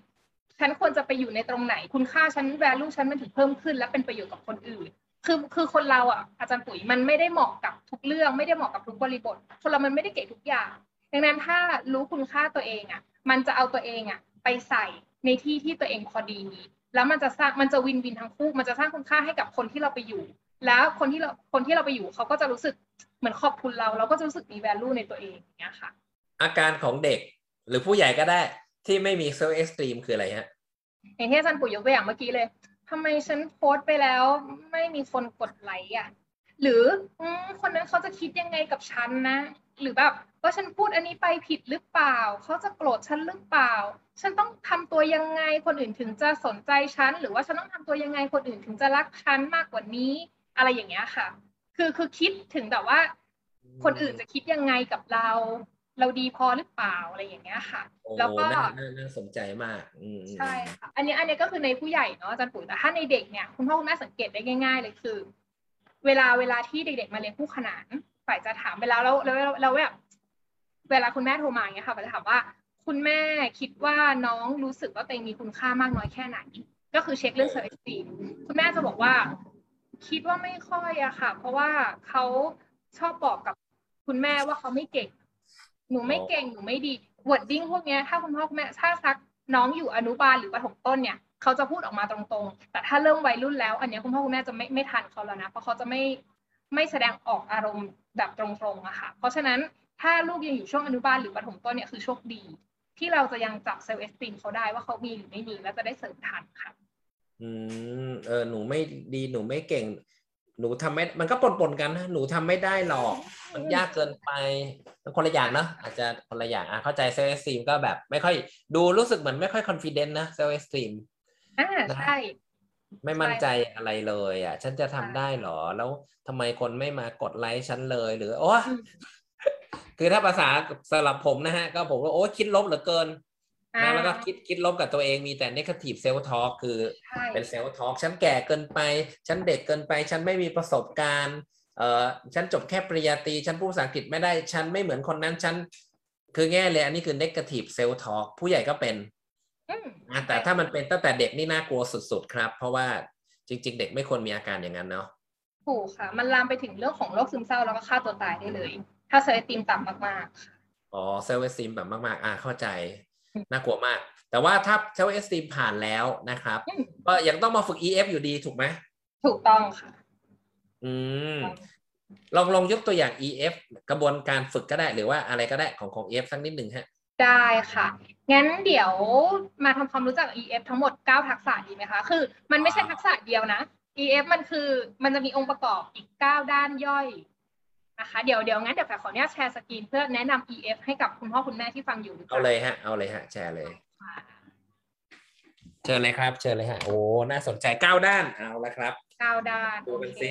Speaker 2: ฉันควรจะไปอยู่ในตรงไหน คุณค่าฉัน value ฉันมันถึงเพิ่มขึ้น และเป็นประโยชน์กับคนอื่น คือคือคนเราอะอาจารย์ปุ๋ยมันไม่ได้เหมาะกับทุกเรื่องไม่ได้เหมาะกับทุกบริบท คนเรามันไม่ได้เก่งทุกอย่าง ดังนั้นถ้ารู้คุณค่าตัวเองอะ มันจะเอาตัวเองอะไปใส่ในที่ที่ตัวเองพอดี แล้วมันจะสร้างมันจะวินวินทั้งคู่ มันจะสร้างคุณค่าให้กับคนที่เราไปอยู่ แล้วคนที่เราคนที่เราไปอยู่เขาก็จะรู้สึกเหมือนขอบคุณเรา เราก็จะรู้สึกมี value ในตัวเองอย่างเงี้ยค่ะ
Speaker 1: อาการของเด็กหรือผู้ใหญ่ก็ได้ ที่ไม่มีเซล f ์ esteem คืออะไรฮะ
Speaker 2: อย่างที่อาจารย์ปุ๋ยยกตัวอย่างเมื่อกี้เลยทำไมฉันโพสต์ไปแล้วไม่มีคนกดไลค์อะหรืออคนนั้นเขาจะคิดยังไงกับฉันนะ หรือแบบว่าฉันพูดอันนี้ไปผิดหรือเปล่า เขาจะโกรธฉันหรือเปล่า ฉันต้องทำตัวยังไงคนอื่นถึงจะสนใจฉัน หรือว่าฉันต้องทำตัวยังไงคนอื่นถึงจะรักฉันมากกว่านี้ อะไรอย่างเงี้ยค่ะ คือคือคิดถึงแบบว่า คนอื่นจะคิดยังไงกับเรา เราดีพอหรือเปล่าอะไรอย่างเงี้ยค่ะ
Speaker 1: โอ้
Speaker 2: แล้วก็
Speaker 1: น่าน่าน่าสนใจมากอืม
Speaker 2: ใช่ค่ะอันนี้อันนี้ก็คือในผู้ใหญ่เนาะอาจารย์ปุ๋ยแต่ถ้าในเด็กเนี่ยคุณพ่อคุณแม่สังเกตได้ง่าย ๆ เลยคือ เวลาเวลาที่เด็กๆมาเรียนคู่ขนานฝ่ายจะถามเวลาแล้วแล้วแล้วแล้วแบบเวลาคุณแม่โทรมาอย่างเงี้ยค่ะฝ่ายจะถามว่า คุณแม่คิดว่าน้องรู้สึกว่าตัวเองมีคุณค่ามากน้อยแค่ไหนก็คือเช็คเรื่องเซอร์ esteem คุณแม่จะบอกว่า คิดว่าไม่ค่อยอะค่ะ เพราะว่าเขาชอบบอกกับคุณแม่ว่าเขาไม่เก่ง หนูไม่เก่งหนูไม่ดี wording พวกเนี้ยถ้าคุณพ่อคุณแม่ถ้าซักน้องอยู่อนุบาลหรือประถมต้นเนี่ยเขาจะพูดออกมาตรงๆ แต่ถ้าเริ่มวัยรุ่นแล้ว อันเนี้ยคุณพ่อคุณแม่จะไม่ไม่ทันเขาแล้วนะ เพราะเขาจะไม่ไม่แสดงออกอารมณ์แบบตรงๆอะค่ะ เพราะฉะนั้นถ้าลูกยังอยู่ช่วงอนุบาลหรือประถมต้นเนี่ยคือโชคดี ที่เราจะยังจับ self-esteem เขาได้ว่าเขามีหรือไม่มีแล้วจะได้เสริมทันค่ะ
Speaker 1: อืมเออหนูไม่ดีหนูไม่เก่ง หนูทำไม่ มันก็ปนๆกันนะ หนูทำไม่ได้หรอก มันยากเกินไปมันคนละอย่างเนอะอาจจะคนละอย่างอะเข้าใจ self-esteem ก็แบบ ไม่ค่อย ดูรู้สึกเหมือนไม่ค่อยคอนฟ ident นะเซลล์เอสตีม
Speaker 2: อ่าใช่
Speaker 1: ไม่มั่นใจอะไรเลย อะ ฉันจะทำ
Speaker 2: ใช่
Speaker 1: ได้หรอ แล้วทำไมคนไม่มากดไลค์ฉันเลย หรือ โอ้
Speaker 2: อืม
Speaker 1: คือถ้าภาษาสำหรับผมนะฮะ ก็ผมว่าโอ้คิดลบเหลือเกิน
Speaker 2: อ่า
Speaker 1: นะแล้วก็คิดคิดลบกับตัวเองมีแต่ negative self talk คือ
Speaker 2: ใช่
Speaker 1: เป็น self talk ฉันแก่เกินไป ฉันเด็กเกินไป ฉันไม่มีประสบการณ์เอ่อฉันจบแค่ปริญญาตรีฉันพูดภาษาอังกฤษไม่ได้ฉันไม่เหมือนคนนั้นฉันคือแง่เลยอันนี้คือ negative self talk ผู้ใหญ่ก็เป็น
Speaker 2: อืม
Speaker 1: นะแต่ถ้ามันเป็นตั้งแต่เด็กนี่น่ากลัวสุด ๆ ครับ เพราะว่าจริง ๆ เด็กไม่ควรมีอาการอย่างนั้นเนาะ
Speaker 2: ถูกค่ะ มันลามไปถึงเรื่องของโรคซึมเศร้าแล้วก็ฆ่าตัวตายได้เลย ถ้า self-esteem ต่ำมากๆค่ะ
Speaker 1: อ๋อ self-esteem แบบมากๆ อ่าเข้าใจ น่ากลัวมาก แต่ว่าถ้า self-esteem ผ่านแล้วนะครับ
Speaker 2: อืม
Speaker 1: ก็ยังต้องมาฝึก EF อยู่ดีถูกไหม
Speaker 2: ถูกต้องค่ะ
Speaker 1: อืมลองลองยกตัวอย่าง EF กระบวนการฝึกก็ได้หรือว่าอะไรก็ได้ของของ EF สักนิดหนึ่งฮะ
Speaker 2: ได้ค่ะ งั้นเดี๋ยวมาทำความรู้จัก EF ทั้งหมด 9 ทักษะดีไหมคะ คือ มันไม่ใช่ทักษะเดียวนะ EF มันคือมันจะมีองค์ประกอบอีก 9 ด้านย่อย นะคะเดี๋ยวเดี๋ยวงั้นเดี๋ยวแฝขออนุญาตแชร์สกรีนเพื่อแนะนำ EF ให้กับคุณพ่อคุณแม่ที่ฟังอยู่ดีก
Speaker 1: เอา
Speaker 2: ว่า
Speaker 1: เลยฮะเอาเลยฮะแชร์เลย
Speaker 2: ค่ะ
Speaker 1: เชิญเลยครับ เชิญเลยฮะโอ้น่าสนใจเก้าด้านเอาละครับ
Speaker 2: เก้าด้าน
Speaker 1: ดูกัน
Speaker 2: โอเค
Speaker 1: สิ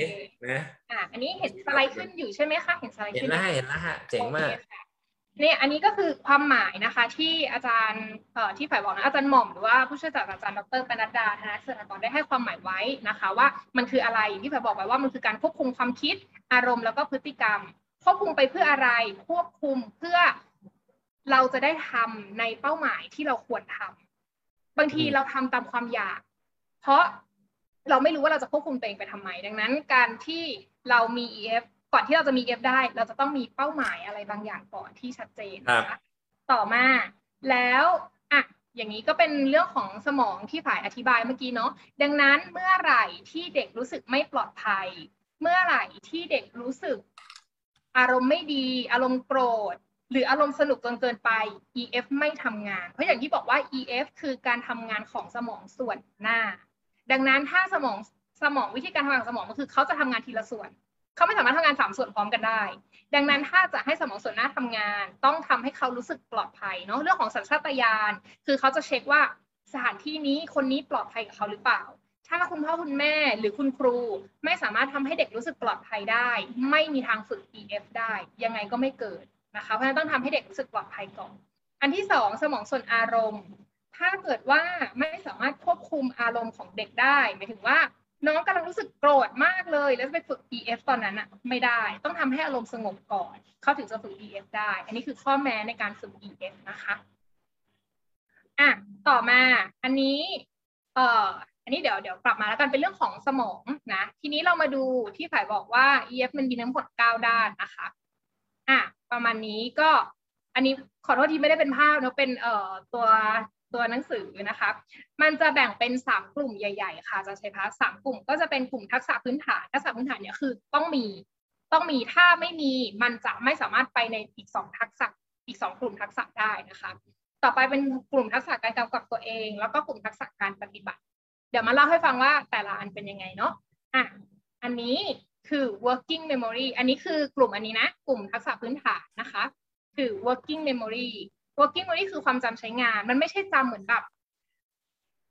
Speaker 1: นะ
Speaker 2: อะอันนี้เห็นสไลด์ขึ้นอยู่ใช่ไหมคะเห็นสไลด์
Speaker 1: เห็น
Speaker 2: ขึ้น
Speaker 1: แล้วฮะเห็นแล้วฮะเจ๋งมาก
Speaker 2: โอ เคค่ะเนี่ยอันนี้ก็คือความหมายนะคะที่อาจารย์เอ่อที่ฝ่ายบอกนะอาจารย์หม่อมหรือว่าผู้ช่วยศาสตราจารย์ดรปนัดดาธนเสนกรได้ให้ความหมายไว้นะคะ ว่ามันคืออะไรอย่างที่ฝ่ายบอกไว้ว่ามันคือการควบคุมความคิดอารมณ์แล้วก็พฤติกรรม ควบคุมไปเพื่ออะไร ควบคุมเพื่อเราจะได้ทำในเป้าหมายที่เราควรทำบางที
Speaker 1: อืม
Speaker 2: เราทำตามความอยาก เพราะเราไม่รู้ว่าเราจะควบคุมตัวเองไปทำไมดังนั้น การที่เรามี EF ก่อนที่เราจะมี EF ได้ เราจะต้องมีเป้าหมายอะไรบางอย่างก่อนที่ชัดเจนนะคะต่อมาแล้วอะอย่างนี้ก็เป็นเรื่องของสมองที่ฝ่ายอธิบายเมื่อกี้เนาะดังนั้นเมื่อไหร่ที่เด็กรู้สึกไม่ปลอดภัย เมื่อไหร่ที่เด็กรู้สึก อารมณ์ไม่ดี อารมณ์โกรธ หรืออารมณ์สนุกจนเกินไป EF ไม่ทำงาน เพราะอย่างที่บอกว่า EF คือการทำงานของสมองส่วนหน้า ดังนั้นถ้าสมองสมองวิธีการทำงานของสมองก็คือเขาจะทำงานทีละส่วน เขาไม่สามารถทำงานสามส่วนพร้อมกันได้ ดังนั้นถ้าจะให้สมองส่วนหน้าทำงาน ต้องทำให้เขารู้สึกปลอดภัยเนาะเรื่องของสัญชาตญาณคือเขาจะเช็คว่าสถานที่นี้คนนี้ปลอดภัยกับเขาหรือเปล่า ถ้าคุณพ่อคุณแม่หรือคุณครู ไม่สามารถทำให้เด็กรู้สึกปลอดภัยได้ ไม่มีทางฝึก EF ได้ ยังไงก็ไม่เกิดนะคะเพราะฉะนั้นต้องทำให้เด็กรู้สึกปลอดภัยก่อน อันที่สองสมองส่วนอารมณ์ ถ้าเกิดว่าไม่สามารถควบคุมอารมณ์ของเด็กได้หมายถึงว่า น้องกำลังรู้สึกโกรธมากเลย แล้วจะไปฝึก EF ตอนนั้นอะไม่ได้ต้องทำให้อารมณ์สงบก่อน เขาถึงจะฝึก EF ได้ อันนี้คือข้อแม้ในการฝึก EF นะคะอะต่อมาอันนี้เอ่ออันนี้เดี๋ยวเดี๋ยวกลับมาแล้วกันเป็นเรื่องของสมองนะทีนี้เรามาดูที่ฝ่ายบอกว่า EF มันมีทั้งหมด9ด้านนะคะอะประมาณนี้ก็อันนี้ขอโทษที่ไม่ได้เป็นภาพเนอะเป็นเอ่อตัว ตัวหนังสือนะคะ มันจะแบ่งเป็นสามกลุ่มใหญ่ ๆ ค่ะจะใช้พาสามกลุ่มก็จะเป็นกลุ่มทักษะพื้นฐานทักษะพื้นฐานเนี่ยคือต้องมีต้องมีถ้าไม่มีมันจะไม่สามารถไปในอีกสองทักษะอีกสองกลุ่มทักษะได้นะคะ ต่อไปเป็นกลุ่มทักษะการกำกับตัวเอง แล้วก็กลุ่มทักษะการปฏิบัติ เดี๋ยวมาเล่าให้ฟังว่าแต่ละอันเป็นยังไงเนาะอะอันนี้คือ working memory อันนี้คือกลุ่มอันนี้นะ กลุ่มทักษะพื้นฐานนะคะ คือ working memory working memory คือความจำใช้งาน มันไม่ใช่จำเหมือนแบบ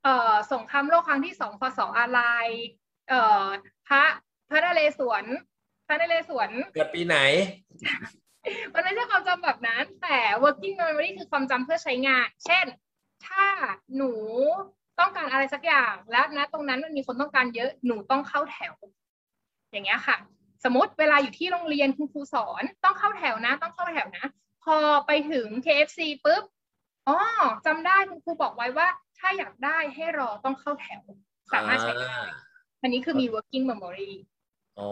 Speaker 2: เอ่อสงครามโลกครั้งที่สองพศอะไรเอ่อพระพระนเรศวรพระนเรศวร
Speaker 1: เกิดปีไหน
Speaker 2: มันไม่ใช่ความจำแบบนั้น แต่ working memory คือความจำเพื่อใช้งาน เช่น ถ้าหนูต้องการอะไรสักอย่าง และณตรงนั้นมันมีคนต้องการเยอะหนูต้องเข้าแถว อย่างเงี้ยค่ะ สมมติเวลาอยู่ที่โรงเรียนคุณครูสอน ต้องเข้าแถวนะ ต้องเข้าแถวนะพ อไปถึง KFC ปุ๊บอ๋อจำได้คุณครูบอกไว้ว่า ถ้าอยากได้ให้รอต้องเข้าแถว สามารถใช้ได้
Speaker 1: อ่า
Speaker 2: อันนี้คือมี working memory
Speaker 1: อ๋อ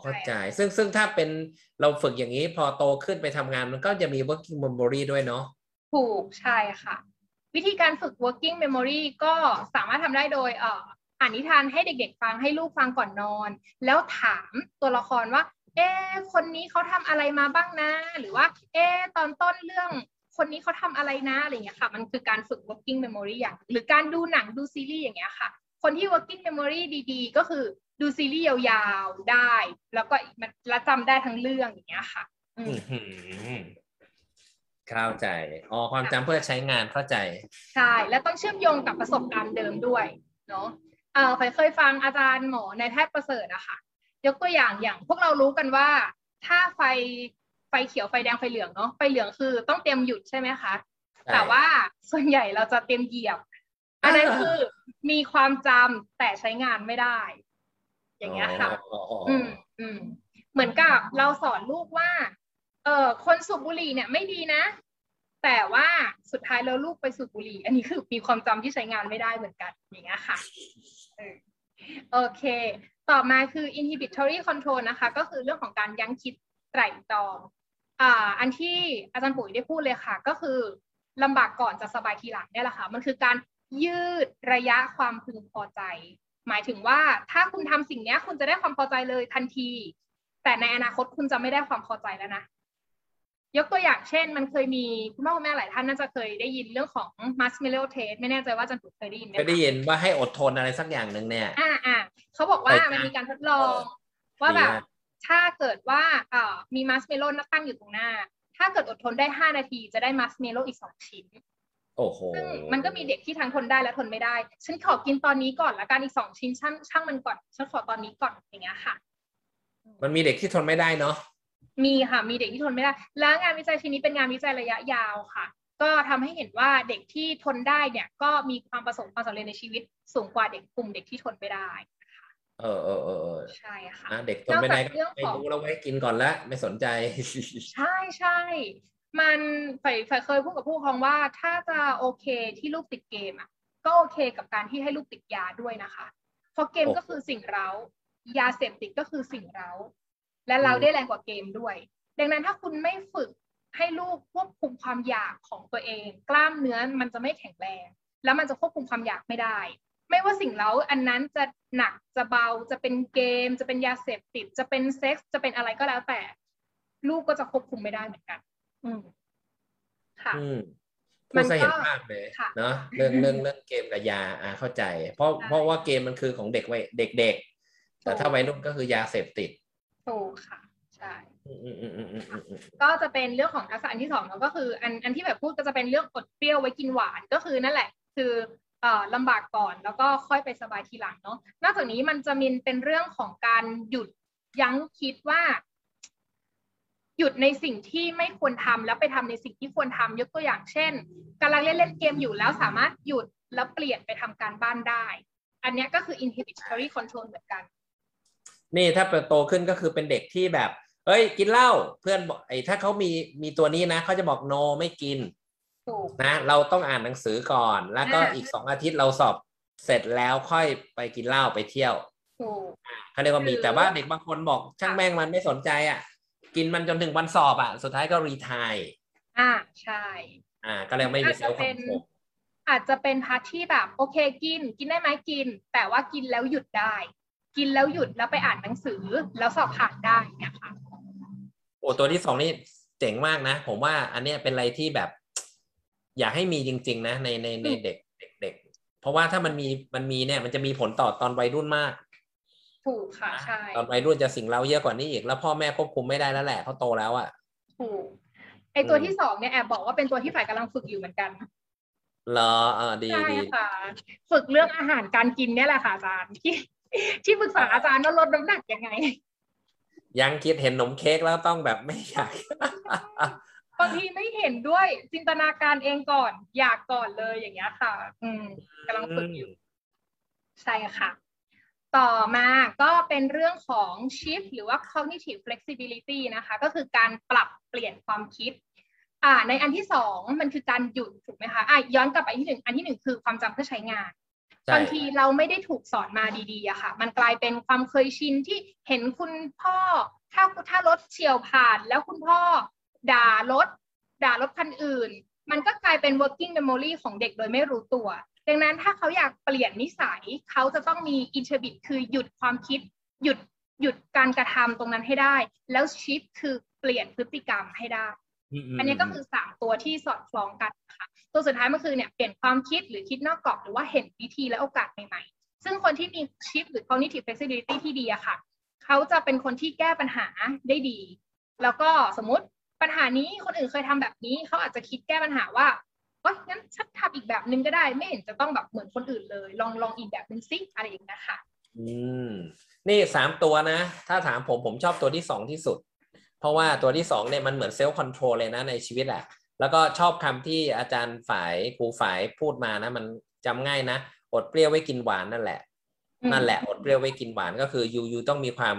Speaker 1: เข้าใจ ซึ่งซึ่งถ้าเป็นเราฝึกอย่างนี้พอโตขึ้นไปทำงานมันก็จะมี working memory ด้วยเนาะ
Speaker 2: ถูกใช่ค่ะ วิธีการฝึก working memory ก็สามารถทำได้โดยเอ่ออ่านนิทานให้เด็กๆ ฟังให้ลูกฟังก่อนนอน แล้วถามตัวละครว่า เอ๊ะคนนี้เขาทำอะไรมาบ้างนะ หรือว่า เอ๊ะตอนต้นเรื่องคนนี้เขาทำอะไรนะอะไรอย่างเงี้ยค่ะ มันคือการฝึก working memory อย่าง หรือการดูหนังดูซีรีส์อย่างเงี้ยค่ะ คนที่ working memory ดีๆ ก็คือดูซีรีส์ยาวๆได้ แล้วก็มันและจำได้ทั้งเรื่องอย่างเงี้ยค่ะอืม
Speaker 1: อื้อหือเข้าใจอ๋อความจำเพื่อใช้งานเข้าใจ
Speaker 2: ใช่ และต้องเชื่อมโยงกับประสบการณ์เดิมด้วยเนาะเออเคยเคยฟังอาจารย์หมอในายแพทย์ประเสริฐอะค่ะ ยกตัวอย่างอย่างพวกเรารู้กันว่า ถ้าไฟไฟเขียวไฟแดงไฟเหลืองเนาะไฟเหลืองคือต้องเตรียมหยุดใช่ไหมคะ
Speaker 1: ใช่
Speaker 2: แต่ว่าส่วนใหญ่เราจะเตรียมเหยียบอันนั้น
Speaker 1: อ่า
Speaker 2: คือมีความจำแต่ใช้งานไม่ได้ อย่างเงี้ยค่ะ
Speaker 1: อ๋ออ๋ออ๋อ
Speaker 2: อืมอืมเหมือนกับเราสอนลูกว่า เออคนสูบบุหรี่เนี่ยไม่ดีนะ แต่ว่าสุดท้ายแล้วลูกไปสูบบุหรี่ อันนี้คือมีความจำที่ใช้งานไม่ได้เหมือนกันอย่างเงี้ยค่ะเออ โอเค ต่อมาคือ inhibitory control นะคะ ก็คือเรื่องของการยั้งคิดไตร่ตรองอ่าอันที่อาจารย์ปุ๋ยได้พูดเลยค่ะ ก็คือลำบากก่อนจะสบายทีหลังเนี่ยแหละค่ะ มันคือการยืดระยะความพึงพอใจ หมายถึงว่าถ้าคุณทำสิ่งนี้คุณจะได้ความพอใจเลยทันที แต่ในอนาคตคุณจะไม่ได้ความพอใจแล้วนะ ยกตัวอย่างเช่น มันเคยมีคุณพ่อคุณแม่หลายท่านน่าจะเคยได้ยินเรื่องของ marshmallow test ไม่แน่ใจว่าอาจารย์ปุ๋ยเคยได้ยินไหม
Speaker 1: เคยได้
Speaker 2: คะ
Speaker 1: ยินว่าให้อดทนอะไรสักอย่างหนึ่งเนี่ย
Speaker 2: อ่าอ่าเขาบอกว่า
Speaker 1: เออ
Speaker 2: มันมีการทดลองว่า
Speaker 1: ดี
Speaker 2: แบบ
Speaker 1: มาก
Speaker 2: ถ้าเกิดว่าเอ่อมีมัสเมโลตั้งอยู่ตรงหน้า ถ้าเกิดอดทนได้ 5 นาทีจะได้มัสเมโลอีก 2 ชิ้น
Speaker 1: โอ้โห
Speaker 2: ซึ่งมันก็มีเด็กที่ทั้งทนได้และทนไม่ได้ ฉันขอกินตอนนี้ก่อนละกันอีกสองชิ้นช่างช่างมันก่อน ฉันขอตอนนี้ก่อนอย่างเงี้ยค่ะ
Speaker 1: มันมีเด็กที่ทนไม่ได้เนาะ
Speaker 2: มีค่ะมีเด็กที่ทนไม่ได้ และงานวิจัยชิ้นนี้เป็นงานวิจัยระยะยาวค่ะ ก็ทำให้เห็นว่าเด็กที่ทนได้เนี่ยก็มีความประสบความสำเร็จในชีวิตสูงกว่าเด็กกลุ่มเด็กที่ทนไม่ได้
Speaker 1: เออเออเออเออ
Speaker 2: ใช่ค่ะ
Speaker 1: นะเด็กทนไม่ได้
Speaker 2: นอกจากเรื่อง
Speaker 1: ไม่
Speaker 2: ของ
Speaker 1: รู้แล้วไว้กินก่อนละไม่สนใจ
Speaker 2: ใช่ใช่มันฝ่ายฝ่ายเคยพูดกับผู้ปกครองว่าถ้าจะโอเคที่ลูกติดเกมอะก็โอเคกับการที่ให้ลูกติดยาด้วยนะคะ เพราะเกม
Speaker 1: โอ้
Speaker 2: ก็คือสิ่งเร้ายาเสพติดก็คือสิ่งเร้า และเราได้แรงกว่าเกมด้วย ดังนั้นถ้าคุณไม่ฝึกให้ลูกควบคุมความอยากของตัวเอง กล้ามเนื้อมันจะไม่แข็งแรง แล้วมันจะควบคุมความอยากไม่ได้ ไม่ว่าสิ่งเร้าอันนั้นจะหนักจะเบาจะเป็นเกม จะเป็นยาเสพติด จะเป็นเซ็กส์จะเป็นอะไรก็แล้วแต่ ลูกก็จะควบคุมไม่ได้เหมือนกัน อืมค่ะ
Speaker 1: อืม
Speaker 2: มั
Speaker 1: พูด
Speaker 2: น
Speaker 1: ซะเห็น
Speaker 2: ก็
Speaker 1: ภาพเลย
Speaker 2: ค่ะ
Speaker 1: เนาะเรื่องเรื่องเรื่องเกมกับยาอ่าเข้าใจ เพราะ
Speaker 2: ใช่
Speaker 1: เพราะว่าเกมมันคือของเด็กวัยเด็กๆแต่ถ้าวัยรุ่นก็คือยาเสพติด
Speaker 2: ถูกค่ะ ใช่
Speaker 1: อืมอืมอืมอืมอืมอืมอืม
Speaker 2: ก็จะเป็นเรื่องของทักษะอันที่สองเนอะก็คือ อันอันที่แบบพูดก็จะเป็นเรื่องอดเปรี้ยวไว้กินหวานก็คือนั่นแหละ คือเอ่อลำบากก่อนแล้วก็ค่อยไปสบายทีหลังเนาะนอกจากนี้มันจะมีเป็นเรื่องของการหยุดยั้งคิดว่า หยุดในสิ่งที่ไม่ควรทำแล้วไปทำในสิ่งที่ควรทำยกตัวอย่างเช่นกำลังเล่นเล่นเกมอยู่แล้วสามารถหยุดแล้วเปลี่ยนไปทำการบ้านได้ อันเนี้ยก็คือ inhibitory control เหมือนกัน
Speaker 1: นี่ถ้าโตขึ้นก็คือเป็นเด็กที่แบบเอ้ย กินเหล้าเพื่อนบอกไอ้ถ้าเขามีมีตัวนี้นะเขาจะบอกโนไม่กิน
Speaker 2: ถูก
Speaker 1: นะ เราต้องอ่านหนังสือก่อน แล้วก็
Speaker 2: อ่า
Speaker 1: อีกสองอาทิตย์เราสอบเสร็จแล้วค่อยไปกินเหล้าไปเที่ยว
Speaker 2: ถูก
Speaker 1: เขาเรียกว่ามี
Speaker 2: หรือ
Speaker 1: แต่ว่าเด็กบางคนบอกช่างแม่งมันไม่สนใจอะ กินมันจนถึงวันสอบอะ สุดท้ายก็ retire
Speaker 2: อ่าใช่
Speaker 1: อ่า ก็เลยไม่มี self-controlอา
Speaker 2: จจะเป็น part ที่แบบ โอเคกิน กินได้ไหมกิน แต่ว่ากินแล้วหยุดได้ กินแล้วหยุดแล้วไปอ่านหนังสือแล้วสอบผ่านได้เนี่ยค่ะ
Speaker 1: โอ้ตัวที่สองนี่เจ๋งมากนะ ผมว่าอันเนี้ยเป็นอะไรที่แบบ อยากให้มีจริง ๆ นะในในในเด็กเด็กๆเพราะว่าถ้ามันมีมันมีเนี่ย มันจะมีผลต่อตอนวัยรุ่นมาก
Speaker 2: ถูกค่ะใช่
Speaker 1: ตอนวัยรุ่นจะสิ่งเราเยอะกว่านี้อีกแล้วพ่อแม่ควบคุมไม่ได้แล้วแหละเขาโตแล้วอะ
Speaker 2: ถูกไอตัว
Speaker 1: อืม
Speaker 2: ที่สองเนี่ยแอบบอกว่าเป็นตัวที่ฝ่ายกำลังฝึกอยู่เหมือนกัน
Speaker 1: เหรอเออดี
Speaker 2: ใช่
Speaker 1: ดี
Speaker 2: ค่ะ ฝึกเรื่องอาหารการกินเนี่ยแหละค่ะอาจารย์ที่ ที่ปรึกษาอาจารย์ว่าลดน้ำหนักยังไง
Speaker 1: ยังคิดเห็นขนมเค้กแล้วต้องแบบไม่อยาก
Speaker 2: บางทีไม่เห็นด้วยจินตนาการเองก่อน อยากก่อนเลยอย่างเงี้ยค่ะ อืมกำลังฝึกอยู่ ใช่ค่ะ ต่อมาก็เป็นเรื่องของ shift หรือว่า cognitive flexibility นะคะ ก็คือการปรับเปลี่ยนความคิด อ่า ในอันที่สองมันคือการหยุดถูกไหมคะอะย้อนกลับไปอันที่หนึ่งอันที่หนึ่งคือความจำเพื่อใช้งาน
Speaker 1: ใช่
Speaker 2: บางทีเราไม่ได้ถูกสอนมาดีๆอะค่ะ มันกลายเป็นความเคยชินที่เห็นคุณพ่อ ถ้าถ้ารถเฉียวผ่าน แล้วคุณพ่อด่ารถ ด่ารถคันอื่น มันก็กลายเป็น working memory ของเด็กโดยไม่รู้ตัว ดังนั้นถ้าเขาอยากเปลี่ยนนิสัย เขาจะต้องมี interbit คือหยุดความคิด หยุดหยุดการกระทำตรงนั้นให้ได้ แล้ว shift คือเปลี่ยนพฤติกรรมให้ได้ อันนี้ก็คือสามตัวที่สอดคล้องกันค่ะตัวสุดท้ายมันคือเนี่ยเปลี่ยนความคิดหรือคิดนอกกรอบหรือว่าเห็นวิธีและโอกาสใหม่ๆ ซึ่งคนที่มีชิปหรือ cognitive flexibility ที่ดีอะค่ะ เขาจะเป็นคนที่แก้ปัญหาได้ดี แล้วก็สมมติปัญหานี้คนอื่นเคยทำแบบนี้ เขาอาจจะคิดแก้ปัญหาว่าโอ๊ยงั้นฉันทำอีกแบบนึงก็ได้ ไม่เห็นจะต้องแบบเหมือนคนอื่นเลย ลองลองอีกแบบนึงซิอะไรอย่างเงี้ยค่ะ
Speaker 1: อืมนี่สามตัวนะ ถ้าถามผมผมชอบตัวที่สองที่สุดเพ ราะว่าตัวที่สองเนี่ยมันเหมือน self-control เลยนะในชีวิตอะแล้วก็ชอบคำที่อาจารย์ฝ่ายครูฝ่ายพูดมานะ มันจำง่ายนะอดเปรี้ยวไว้กินหวานนั่นแหละ
Speaker 2: อืม
Speaker 1: นั่นแหละอดเปรี้ยวไว้กินหวานก็คือ you you ต้องมีความ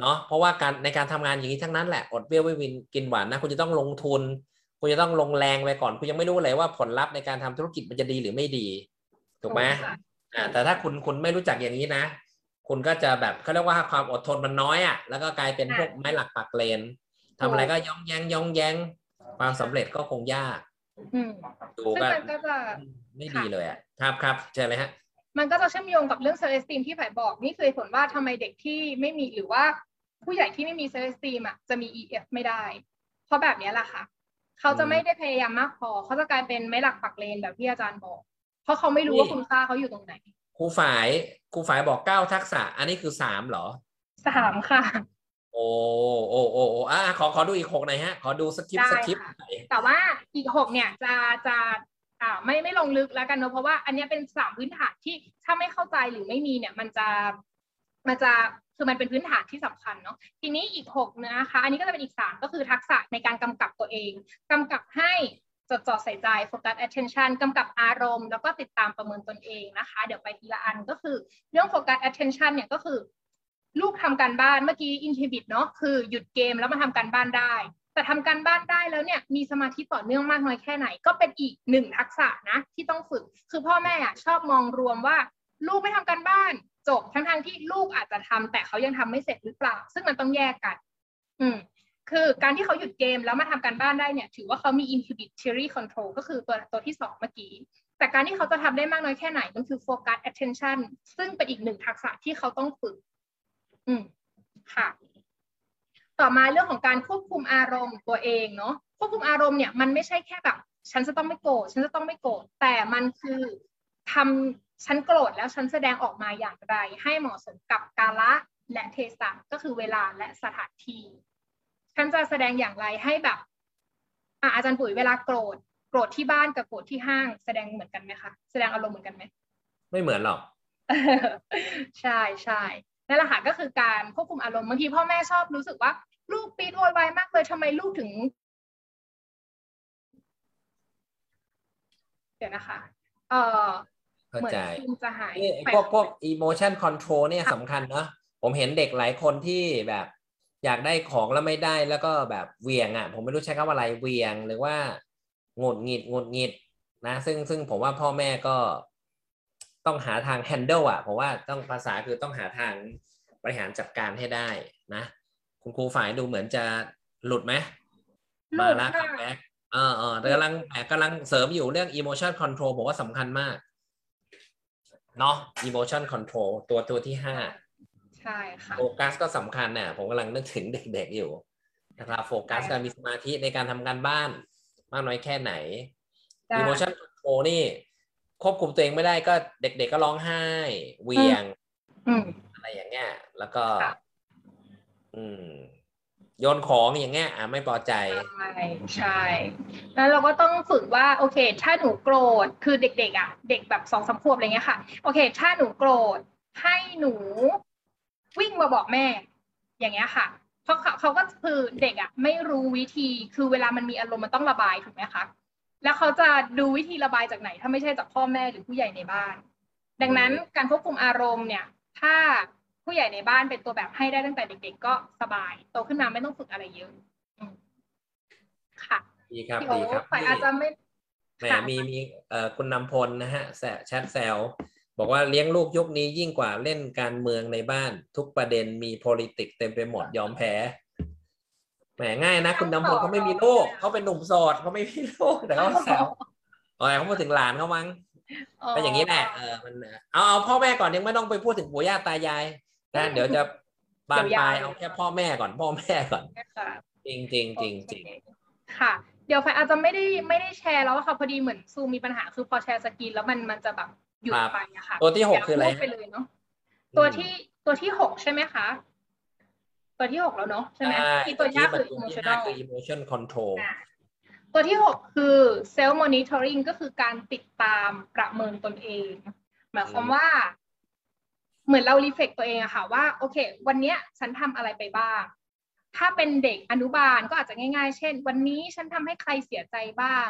Speaker 1: เนาะเพราะว่าการในการทำงานอย่างนี้ทั้งนั้นแหละอดเปรี้ยวไว้กินหวานนะคุณจะต้องลงทุน คุณจะต้องลงแรงไปก่อน คุณยังไม่รู้เลยว่าผลลัพธ์ในการทำธุรกิจมันจะดีหรือไม่ดีถูกไหม
Speaker 2: ค่ะ
Speaker 1: อ่าแต่ถ้าคุณคุณไม่รู้จักอย่างนี้นะ คุณก็จะแบบเขาเรียกว่าความอดทนมันน้อยอะ แล้วก็กลายเป็นพวกไม้หลักปักเลนทำอะไรก็ย่องแยงย่องแยงความสำเร็จก็คงยาก
Speaker 2: อืม
Speaker 1: ดู
Speaker 2: ซึ่ง
Speaker 1: ก็
Speaker 2: มันก็จะ
Speaker 1: ไม่ดีเลยอะครับครับเจอเลยฮะ
Speaker 2: มันก็จะเชื่อมโยงกับเรื่อง self esteem ที่ฝ่ายบอกนี่คือเหตุผลว่าทำไมเด็กที่ไม่มีหรือว่าผู้ใหญ่ที่ไม่มี self esteem อะจะมี EF ไม่ได้ เพราะแบบเนี้ยแหละค่ะ เขาจะไม่ได้พยายามมากพอ เขาจะกลายเป็นไม้หลักปักเลนแบบที่อาจารย์บอก เพราะเขาไม่รู้ว่าคุณค่าเขาอยู่ตรงไหน
Speaker 1: ครูฝ่ายครูฝ่ายบอกเก้าทักษะ อันนี้คือสามเหรอ
Speaker 2: สามค่ะ
Speaker 1: โอ้โอ้โอ้โอ้อะขอขอดูอีกหกหน่อยฮะ ขอดูสคริปต์
Speaker 2: ได้
Speaker 1: สคริปต์
Speaker 2: ค่ะ
Speaker 1: หน่อย
Speaker 2: แต่ว่าอีกหกเนี่ยจะจะอ่าไม่ไม่ลงลึกแล้วกันเนอะเพราะว่าอันเนี้ยเป็นสามพื้นฐานที่ถ้าไม่เข้าใจหรือไม่มีเนี่ย มันจะมันจะคือมันเป็นพื้นฐานที่สำคัญเนาะทีนี้อีกหกนะคะ อันนี้ก็จะเป็นอีกสามก็คือทักษะในการกำกับตัวเองกำกับให้ จดจ่อใส่ใจ focus attention กำกับอารมณ์ แล้วก็ติดตามประเมินตนเองนะคะ เดี๋ยวไปทีละอันก็คือเรื่อง focus attention เนี่ยก็คือ ลูกทำการบ้านเมื่อกี้ inhibit เนาะคือหยุดเกมแล้วมาทำการบ้านได้ แต่ทำการบ้านได้แล้วเนี่ยมีสมาธิต่อเนื่องมากน้อยแค่ไหน ก็เป็นอีกหนึ่งทักษะนะที่ต้องฝึก คือพ่อแม่อะชอบมองรวมว่า ลูกไม่ทำการบ้านจบทั้งทงๆที่ลูกอาจจะทำแต่เขายังทำไม่เสร็จหรือเปล่า ซึ่งมันต้องแยกกัน อืม คือการที่เขาหยุดเกมแล้วมาทำการบ้านได้เนี่ย ถือว่าเขามี inhibitory control ก็คือตัวตัวที่สองเมื่อกี้ แต่การที่เขาจะทำได้มากน้อยแค่ไหนมันคือ focus attention ซึ่งเป็นอีกหนึ่งทักษะที่เขาต้องฝึก อืมค่ะ ต่อมาเรื่องของการควบคุมอารมณ์ตัวเองเนาะ ควบคุมอารมณ์เนี่ยมันไม่ใช่แค่แบบ ฉันจะต้องไม่โกรธ ฉันจะต้องไม่โกรธ แต่มันคือทำฉันโกรธแล้วฉันแสดงออกมาอย่างไร ให้เหมาะสมกับกาละและเทศะก็คือเวลาและสถานที่ ฉันจะแสดงอย่างไรให้แบบอะอาจารย์ปุ๋ยเวลาโกรธ โกรธที่บ้านกับโกรธที่ห้างแสดงเหมือนกันไหมคะแสดงอารมณ์เหมือนกันไหม
Speaker 1: ไม่เหมือนหรอก
Speaker 2: ใช่ใช่นั่นแหละค่ะก็คือการควบคุมอารมณ์บางทีพ่อแม่ชอบรู้สึกว่า ลูกปีดโวยวายมากเลยทำไมลูกถึง เดี๋ยวนะคะ เออ
Speaker 1: เข้า
Speaker 2: เหมือน
Speaker 1: ใจ
Speaker 2: คลื่นจะหาย
Speaker 1: นี่
Speaker 2: ไป
Speaker 1: พวกพวก emotion control เนี่ยสำคัญเนาะผมเห็นเด็กหลายคนที่แบบ อยากได้ของแล้วไม่ได้แล้วก็แบบเหวียงอะ ผมไม่รู้ใช้คำว่าอะไรเหวียงหรือว่าหงุดหงิดหงุดหงิดนะ ซึ่งซึ่งผมว่าพ่อแม่ก็ต้องหาทาง handle อะผมว่าต้องภาษาคือต้องหาทางบริหารจัดการให้ได้นะ คุณครูฝ่ายดูเหมือนจะหลุดไหม
Speaker 2: ลู
Speaker 1: มากแล้ว
Speaker 2: ค่ะ
Speaker 1: come back เออเออแต่กำลังแต่กำลังเสริมอยู่เรื่อง emotion control ผมว่าสำคัญมาก เนาะ emotion control ตัวตัวที่ห้า
Speaker 2: ใช่ค่ะ
Speaker 1: โฟกัสก็สำคัญน่ะผมกำลังนึกถึงเด็กๆอยู่นะครับโฟกัส
Speaker 2: ใช่
Speaker 1: การมีสมาธิในการทำการบ้าน มากน้อยแค่ไหน
Speaker 2: ได้
Speaker 1: emotion control นี่ควบคุมตัวเองไม่ได้ก็เด็กๆก็ร้องไห้เหวี่ยง
Speaker 2: อืม
Speaker 1: อะไรอย่างเงี้ยแล้วก็
Speaker 2: ค่ะ
Speaker 1: อืมโยนของอย่างเงี้ยอะไม่พอใจ
Speaker 2: ใช่ใช่ แล้วเราก็ต้องฝึกว่าโอเค ถ้าหนูโกรธคือเด็กๆอะ เด็กแบบสองสามขวบอะไรเงี้ยค่ะ โอเค ถ้าหนูโกรธให้หนู วิ่งมาบอกแม่ อย่างเงี้ยค่ะ เพราะเขาเขาก็คือเด็กอะไม่รู้วิธีคือเวลามันมีอารมณ์มันต้องระบายถูกไหมคะแล้วเขาจะดูวิธีระบายจากไหน ถ้าไม่ใช่จากพ่อแม่หรือผู้ใหญ่ในบ้าน ดังนั้นการควบคุมอารมณ์เนี่ย ถ้าผู้ใหญ่ในบ้านเป็นตัวแบบให้ได้ตั้งแต่เด็ก ๆ ก็สบายโตขึ้นมาไม่ต้องฝึกอะไรเยอะอืมค่ะ
Speaker 1: ดีครับ
Speaker 2: พี่โอ๊
Speaker 1: ดีครับ
Speaker 2: ฝ่ายอาจจะไม่
Speaker 1: แหม
Speaker 2: ค่ะ
Speaker 1: มีมีเอ่อคุณนำพลนะฮะแซแชทแซว บอกว่าเลี้ยงลูกยุคนี้ยิ่งกว่าเล่นการเมืองในบ้าน ทุกประเด็นมี politics เต็มไปหมดยอมแพ้แหมง่ายนะ คุณนำพลเขาไม่มีลูกเขาเป็นหนุ่มโสดเขาไม่มีลูกแต่เขาแซวอ๋อเขาพูดถึงหลานเขามั้งก็อย่างนี้แหละเออมันเอาเอาพ่อแม่ก่อนยังไม่ต้องไปพูดถึงปู่ย่าตายายนะเดี๋ยวจะบานปลายเอาแค่พ่อแม่ก่อนพ่อแม่ก่อน
Speaker 2: ค่ะ
Speaker 1: จริงจริงจริงจริง
Speaker 2: โอเคค่ะ เดี๋ยวไฟอาจจะไม่ได้ไม่ได้แชร์แล้วอะค่ะพอดีเหมือนซูมมีปัญหาคือพอแชร์สกรีนแล้วมันมันจะแบบ หยุด
Speaker 1: ครับ
Speaker 2: ไปอะค่ะ
Speaker 1: ตัวที่หก
Speaker 2: ยา
Speaker 1: คืออะไร
Speaker 2: พูดไปเลยเนาะตัวที่ตัวที่หกใช่ไหมคะตัวที่หกแล้วเนาะใช่ไหม
Speaker 1: ใช่
Speaker 2: ที่ตัวยาก
Speaker 1: เมื่
Speaker 2: คือ
Speaker 1: อกี้มันตัวที่ห้า
Speaker 2: emotional
Speaker 1: คือ emotion control
Speaker 2: อะตัวที่หกคือ self monitoring ก็คือการติดตามประเมินตนเอง หมายความว่า เหมือนเรารีเฟกตัวเองอะค่ะว่าโอเค วันเนี้ยฉันทำอะไรไปบ้างถ้าเป็นเด็กอนุบาลก็อาจจะง่ายๆ เช่น วันนี้ฉันทำให้ใครเสียใจบ้าง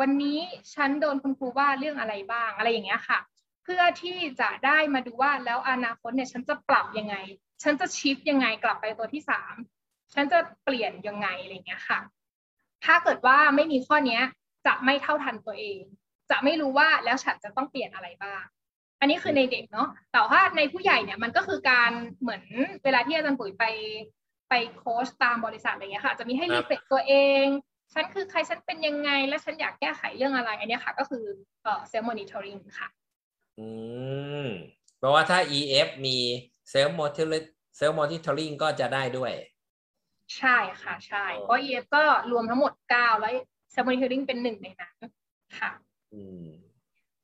Speaker 2: วันนี้ฉันโดนคุณครูว่าเรื่องอะไรบ้างอะไรอย่างเงี้ยค่ะ เพื่อที่จะได้มาดูว่าแล้วอนาคตเนี่ยฉันจะปรับยังไง ฉันจะชิฟยังไงกลับไปตัวที่สามฉันจะเปลี่ยนยังไงอะไรเงี้ยค่ะ ถ้าเกิดว่าไม่มีข้อเนี้ย จะไม่เท่าทันตัวเอง จะไม่รู้ว่าแล้วฉันจะต้องเปลี่ยนอะไรบ้าง อันนี้คือในเด็กเนาะแต่ว่าในผู้ใหญ่เนี่ยมันก็คือการเหมือนเวลาที่อาจารย์ปุ๋ยไปไปโค้ชตามบริษัทอะไรเงี้ยค่ะ จะมีให้
Speaker 1: รี
Speaker 2: เฟกตัวเอง ฉันคือใครฉันเป็นยังไง และฉันอยากแก้ไขเรื่องอะไร อันเนี้ยค่ะ ก็คือเอ่อ self monitoring ค่ะ
Speaker 1: อืมเพราะว่าถ้า EF มี self monitoring self monitoring ก็จะได้ด้วย
Speaker 2: ใช่ค่ะ ใช่เพราะ EF ก็รวมทั้งหมด9แล้ว self monitoring เป็นหนึ่งในนั้นค่ะ
Speaker 1: อืม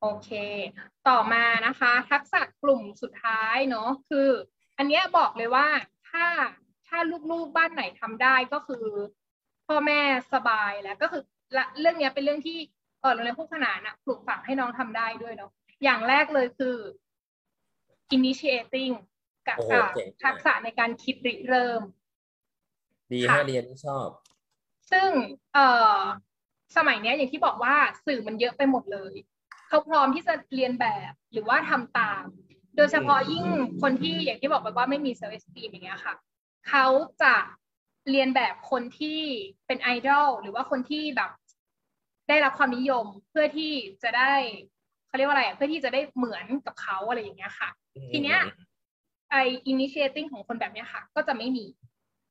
Speaker 2: โอเค ต่อมานะคะ ทักษะกลุ่มสุดท้ายเนาะคือ อันเนี้ยบอกเลยว่าถ้าถ้าลูกๆบ้านไหนทำได้ก็คือ พ่อแม่สบายแล้วก็คือละเรื่องเนี้ยเป็นเรื่องที่เออโรงเรียนผู้ขนานอะปลูกฝังให้น้องทำได้ด้วยเนาะอย่างแรกเลยคือ initiating กับ
Speaker 1: โอ้โห
Speaker 2: อ่า
Speaker 1: เจ๋งมาก
Speaker 2: ทักษะในการคิดริเริ่ม
Speaker 1: ดี
Speaker 2: ค่ะ
Speaker 1: ฮะเรียนที่ชอบ
Speaker 2: ซึ่งเอ่อสมัยเนี้ยอย่างที่บอกว่าสื่อมันเยอะไปหมดเลยเขาพร้อมที่จะเรียนแบบหรือว่าทำตาม โดยเฉพาะยิ่งคนที่อย่างที่บอกไปว่าไม่มีเซลล์เอสตีอย่างเงี้ยค่ะเขาจะ เรียนแบบคนที่เป็นไอดอลหรือว่าคนที่แบบ ได้รับความนิยมเพื่อที่จะได้เขาเรียกว่าอะไรอะเพื่อที่จะได้เหมือนกับเขาอะไรอย่างเงี้ยค่ะ ทีเนี้ยไอ initiating ของคนแบบเนี้ยค่ะ ก็จะไม่มี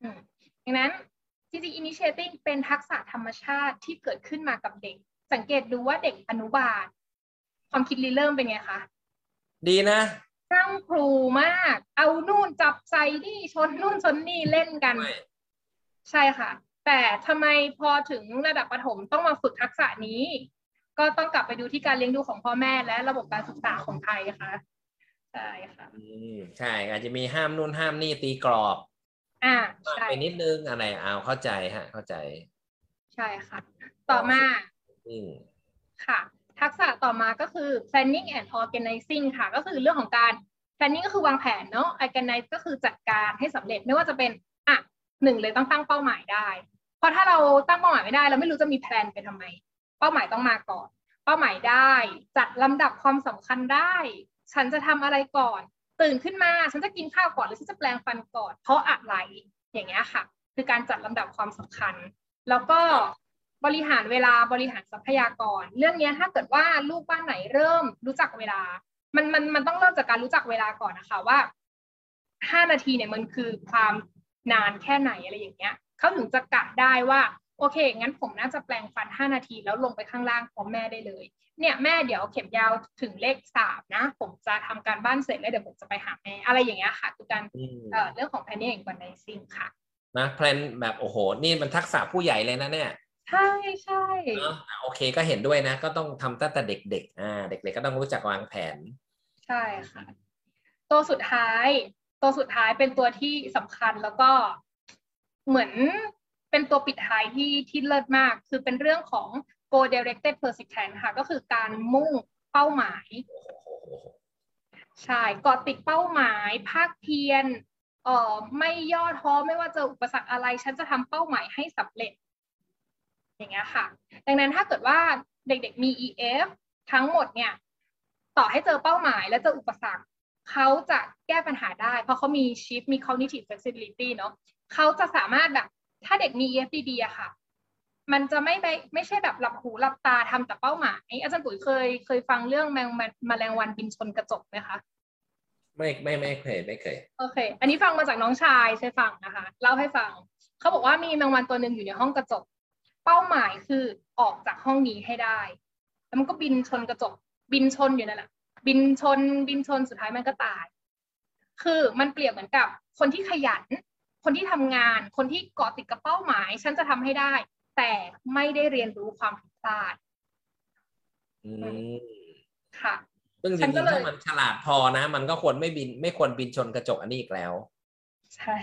Speaker 2: อืมดังนั้นจริงๆ initiating เป็นทักษะธรรมชาติที่เกิดขึ้นมากับเด็ก สังเกตดูว่าเด็กอนุบาล ความคิดริเริ่มเป็นไงคะ
Speaker 1: ดีนะ
Speaker 2: นั่งครูมาก เอานู่นจับใส่นี่ชนนู่นชนนี่เล่นกัน
Speaker 1: ไม่
Speaker 2: ใช่ค่ะ แต่ทำไมพอถึงระดับประถมต้องมาฝึกทักษะนี้ ก็ต้องกลับไปดูที่การเลี้ยงดูของพ่อแม่และระบบการศึกษาของไทยค่ะใช่ค่ะ
Speaker 1: อืมใช่อาจจะมีห้ามนู่นห้ามนี่ตีกรอบ
Speaker 2: อ่ามา
Speaker 1: ก
Speaker 2: ใช่
Speaker 1: ไปนิดนึงอะไรเอาเข้าใจฮะ เข้าใจ
Speaker 2: ใช่ค่ะ ต่อมา
Speaker 1: อืม
Speaker 2: ค่ะ ทักษะต่อมาก็คือ planning and organizing ค่ะ ก็คือเรื่องของการ planning ก็คือวางแผนเนาะ organize ก็คือจัดการให้สำเร็จไม่ว่าจะเป็นอะ หนึ่งเลยต้องตั้งเป้าหมายได้ เพราะถ้าเราตั้งเป้าหมายไม่ได้เราไม่รู้จะมีแพลนไปทำไม เป้าหมายต้องมาก่อน เป้าหมายได้ จัดลำดับความสำคัญได้ ฉันจะทำอะไรก่อน ตื่นขึ้นมาฉันจะกินข้าวก่อนหรือฉันจะแปลงฟันก่อน เพราะอะไรอย่างเงี้ยค่ะ คือการจัดลำดับความสำคัญ แล้วก็บริหารเวลาบริหารทรัพยากร เรื่องเนี้ยถ้าเกิดว่าลูกบ้านไหนเริ่มรู้จักเวลา มันมันมันต้องเริ่มจากการรู้จักเวลาก่อนนะคะว่าห้านาทีเนี่ยมันคือความ นานแค่ไหนอะไรอย่างเงี้ยเขาถึงจะกะได้ว่าโอเค งั้นผมน่าจะแปลงฟันห้านาทีแล้วลงไปข้างล่างพร้อมแม่ได้เลย เนี่ยแม่เดี๋ยวเข็มยาวถึงเลขสามนะ ผมจะทำการบ้านเสร็จแล้วเดี๋ยวผมจะไปหาแม่ อะไรอย่างเงี้ยค่ะ คือการ
Speaker 1: อืม
Speaker 2: เอ่อเรื่องของ planning and organizing ค่ะ
Speaker 1: นะแพลนแบบโอ้โห นี่มันทักษะผู้ใหญ่เลยนะเนี่ย
Speaker 2: ใช่ใช่
Speaker 1: เนอะอะโอเคก็เห็นด้วยนะ ก็ต้องทำตั้งแต่เด็กๆอ่าเด็กๆก็ต้องรู้จักวางแผน
Speaker 2: ใช่ค่ะ ตัวสุดท้าย ตัวสุดท้ายเป็นตัวที่สำคัญแล้วก็เหมือนเป็นตัวปิดท้ายที่ที่เลิศมาก คือเป็นเรื่องของ goal directed persistence ค่ะ ก็คือการมุ่งเป้าหมาย ใช่กาะติดเป้าหมาย ภาคเพียรเอ่อไม่ย่อท้อไม่ว่าเจะอุปสรรคอะไร ฉันจะทำเป้าหมายให้สำเร็จ อย่างเงี้ยค่ะ ดังนั้นถ้าเกิดว่าเด็กๆมี EF ทั้งหมดเนี่ย ต่อให้เจอเป้าหมาย และเจออุปสรรค เขาจะแก้ปัญหาได้ เพราะเขามี shift มี cognitive flexibility เนาะเขาจะสามารถแบบถ้าเด็กมี EF ดีๆอะค่ะ มันจะไม่ไปไม่ใช่แบบหลับหูหลับตาทำแต่เป้าหมายอาจารย์ปุ๋ยเคยเคยฟังเรื่องแมงมันแมลงวันบินชนกระจกไหมคะ
Speaker 1: ไม่ไม่ไม่เคยไม่เคย
Speaker 2: โอเค อันนี้ฟังมาจากน้องชายใช่ฟังนะคะเล่าให้ฟังเขาบอกว่ามีแมงวันตัวหนึ่งอยู่ในห้องกระจก เป้าหมายคือออกจากห้องนี้ให้ได้ แล้วมันก็บินชนกระจกบินชนอยู่นั่นแหละ บินชนบินชนสุดท้ายมันก็ตาย คือมันเปรียบเหมือนกับ คนที่ขยัน คนที่ทำงาน คนที่เกาะติดกับเป้าหมาย ฉันจะทำให้ได้ แต่ไม่ได้เรียนรู้ความผิดพลาด
Speaker 1: อืม
Speaker 2: ค่ะ
Speaker 1: ซึ่งจ
Speaker 2: ฉันก็
Speaker 1: ริง
Speaker 2: เล
Speaker 1: ๆ
Speaker 2: ย
Speaker 1: ถ้ามันฉลาดพอนะ มันก็ควรไม่บิน ไม่ควรบินชนกระจกอันนี้อีกแล้ว
Speaker 2: ใช่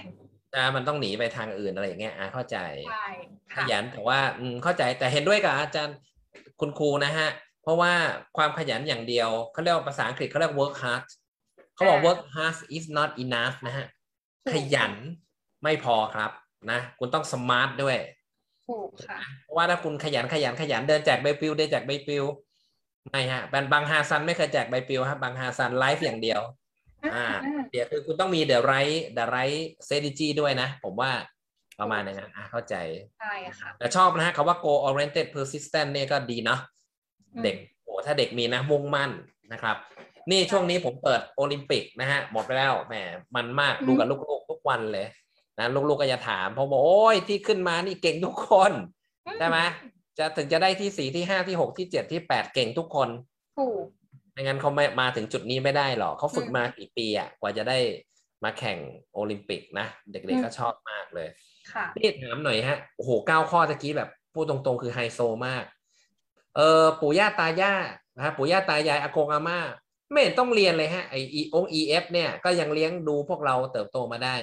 Speaker 1: นะมันต้องหนีไปทางอื่นอะไรอย่างเงี้ยอะเข้าใจ
Speaker 2: ใช่
Speaker 1: ข
Speaker 2: ค่ะ
Speaker 1: ยันแต่ว่าอืมเข้าใจแต่เห็นด้วยกับอาจารย์คุณครูนะฮะเพ ราะว่าความขยันอย่างเดียวเขาเรียกว่าภาษาอังกฤษเขาเรียก work hard เขาบอก
Speaker 2: อ่า
Speaker 1: work hard is not enough นะฮะ
Speaker 2: ถูก
Speaker 1: ขยันไม่พอครับนะคุณต้อง smart ด้วย
Speaker 2: ถูกค่ะ
Speaker 1: เพราะว่าถ้าคุณขยันขยันขยันเดินแจกใบปลิวเดินแจกใบปลิวไม่ฮะบางบางฮาซันไม่เคยแจกใบปลิวครับบางฮาซันไลฟ์อย่างเดียว อ่า เดี๋ยวคือคุณต้องมี the right the right strategy ด้วยนะ ผมว่าประมาณอย่างนั้นอะเข้าใจ
Speaker 2: ใช่ค่ะ
Speaker 1: แต่ชอบนะฮะคำว่า goal oriented persistent เนี่ยก็ดีเนาะ
Speaker 2: อืม
Speaker 1: เด็กโอ้ถ้าเด็กมีนะมุ่งมั่นนะครับ นี่ช่วงนี้ผมเปิดโอลิมปิกนะฮะหมดไปแล้วแหมมันมาก
Speaker 2: อืม
Speaker 1: ดูกับลูกๆทุกวันเลยนะลูกๆก็จะถามเพราะบอกโอ้ยที่ขึ้นมานี่เก่งทุกคนใช่ไหมจะถึงจะได้ที่สี่ที่ห้าที่หกที่เจ็ดที่แปดเก่งทุกคน
Speaker 2: ถูก
Speaker 1: ไม่งั้นเขาไม่มาถึงจุดนี้ไม่ได้หรอกเขาฝึก
Speaker 2: อืม
Speaker 1: มากี่ปีอะกว่าจะได้มาแข่งโอลิมปิกนะ เด็กๆก็ชอบมากเลย
Speaker 2: ค่ะ
Speaker 1: นี่ถามหน่อยฮะโอ้โหเก้าข้อตะกี้แบบพูดตรงๆ คือไฮโซมาก เออปู่ย่าตายายนะฮะปู่ย่าตายายอากงอาม่าไม่เห็นต้องเรียนเลยฮะไออีองเอฟเนี่ยก็ยังเลี้ยงดูพวกเราเติบโตมาได้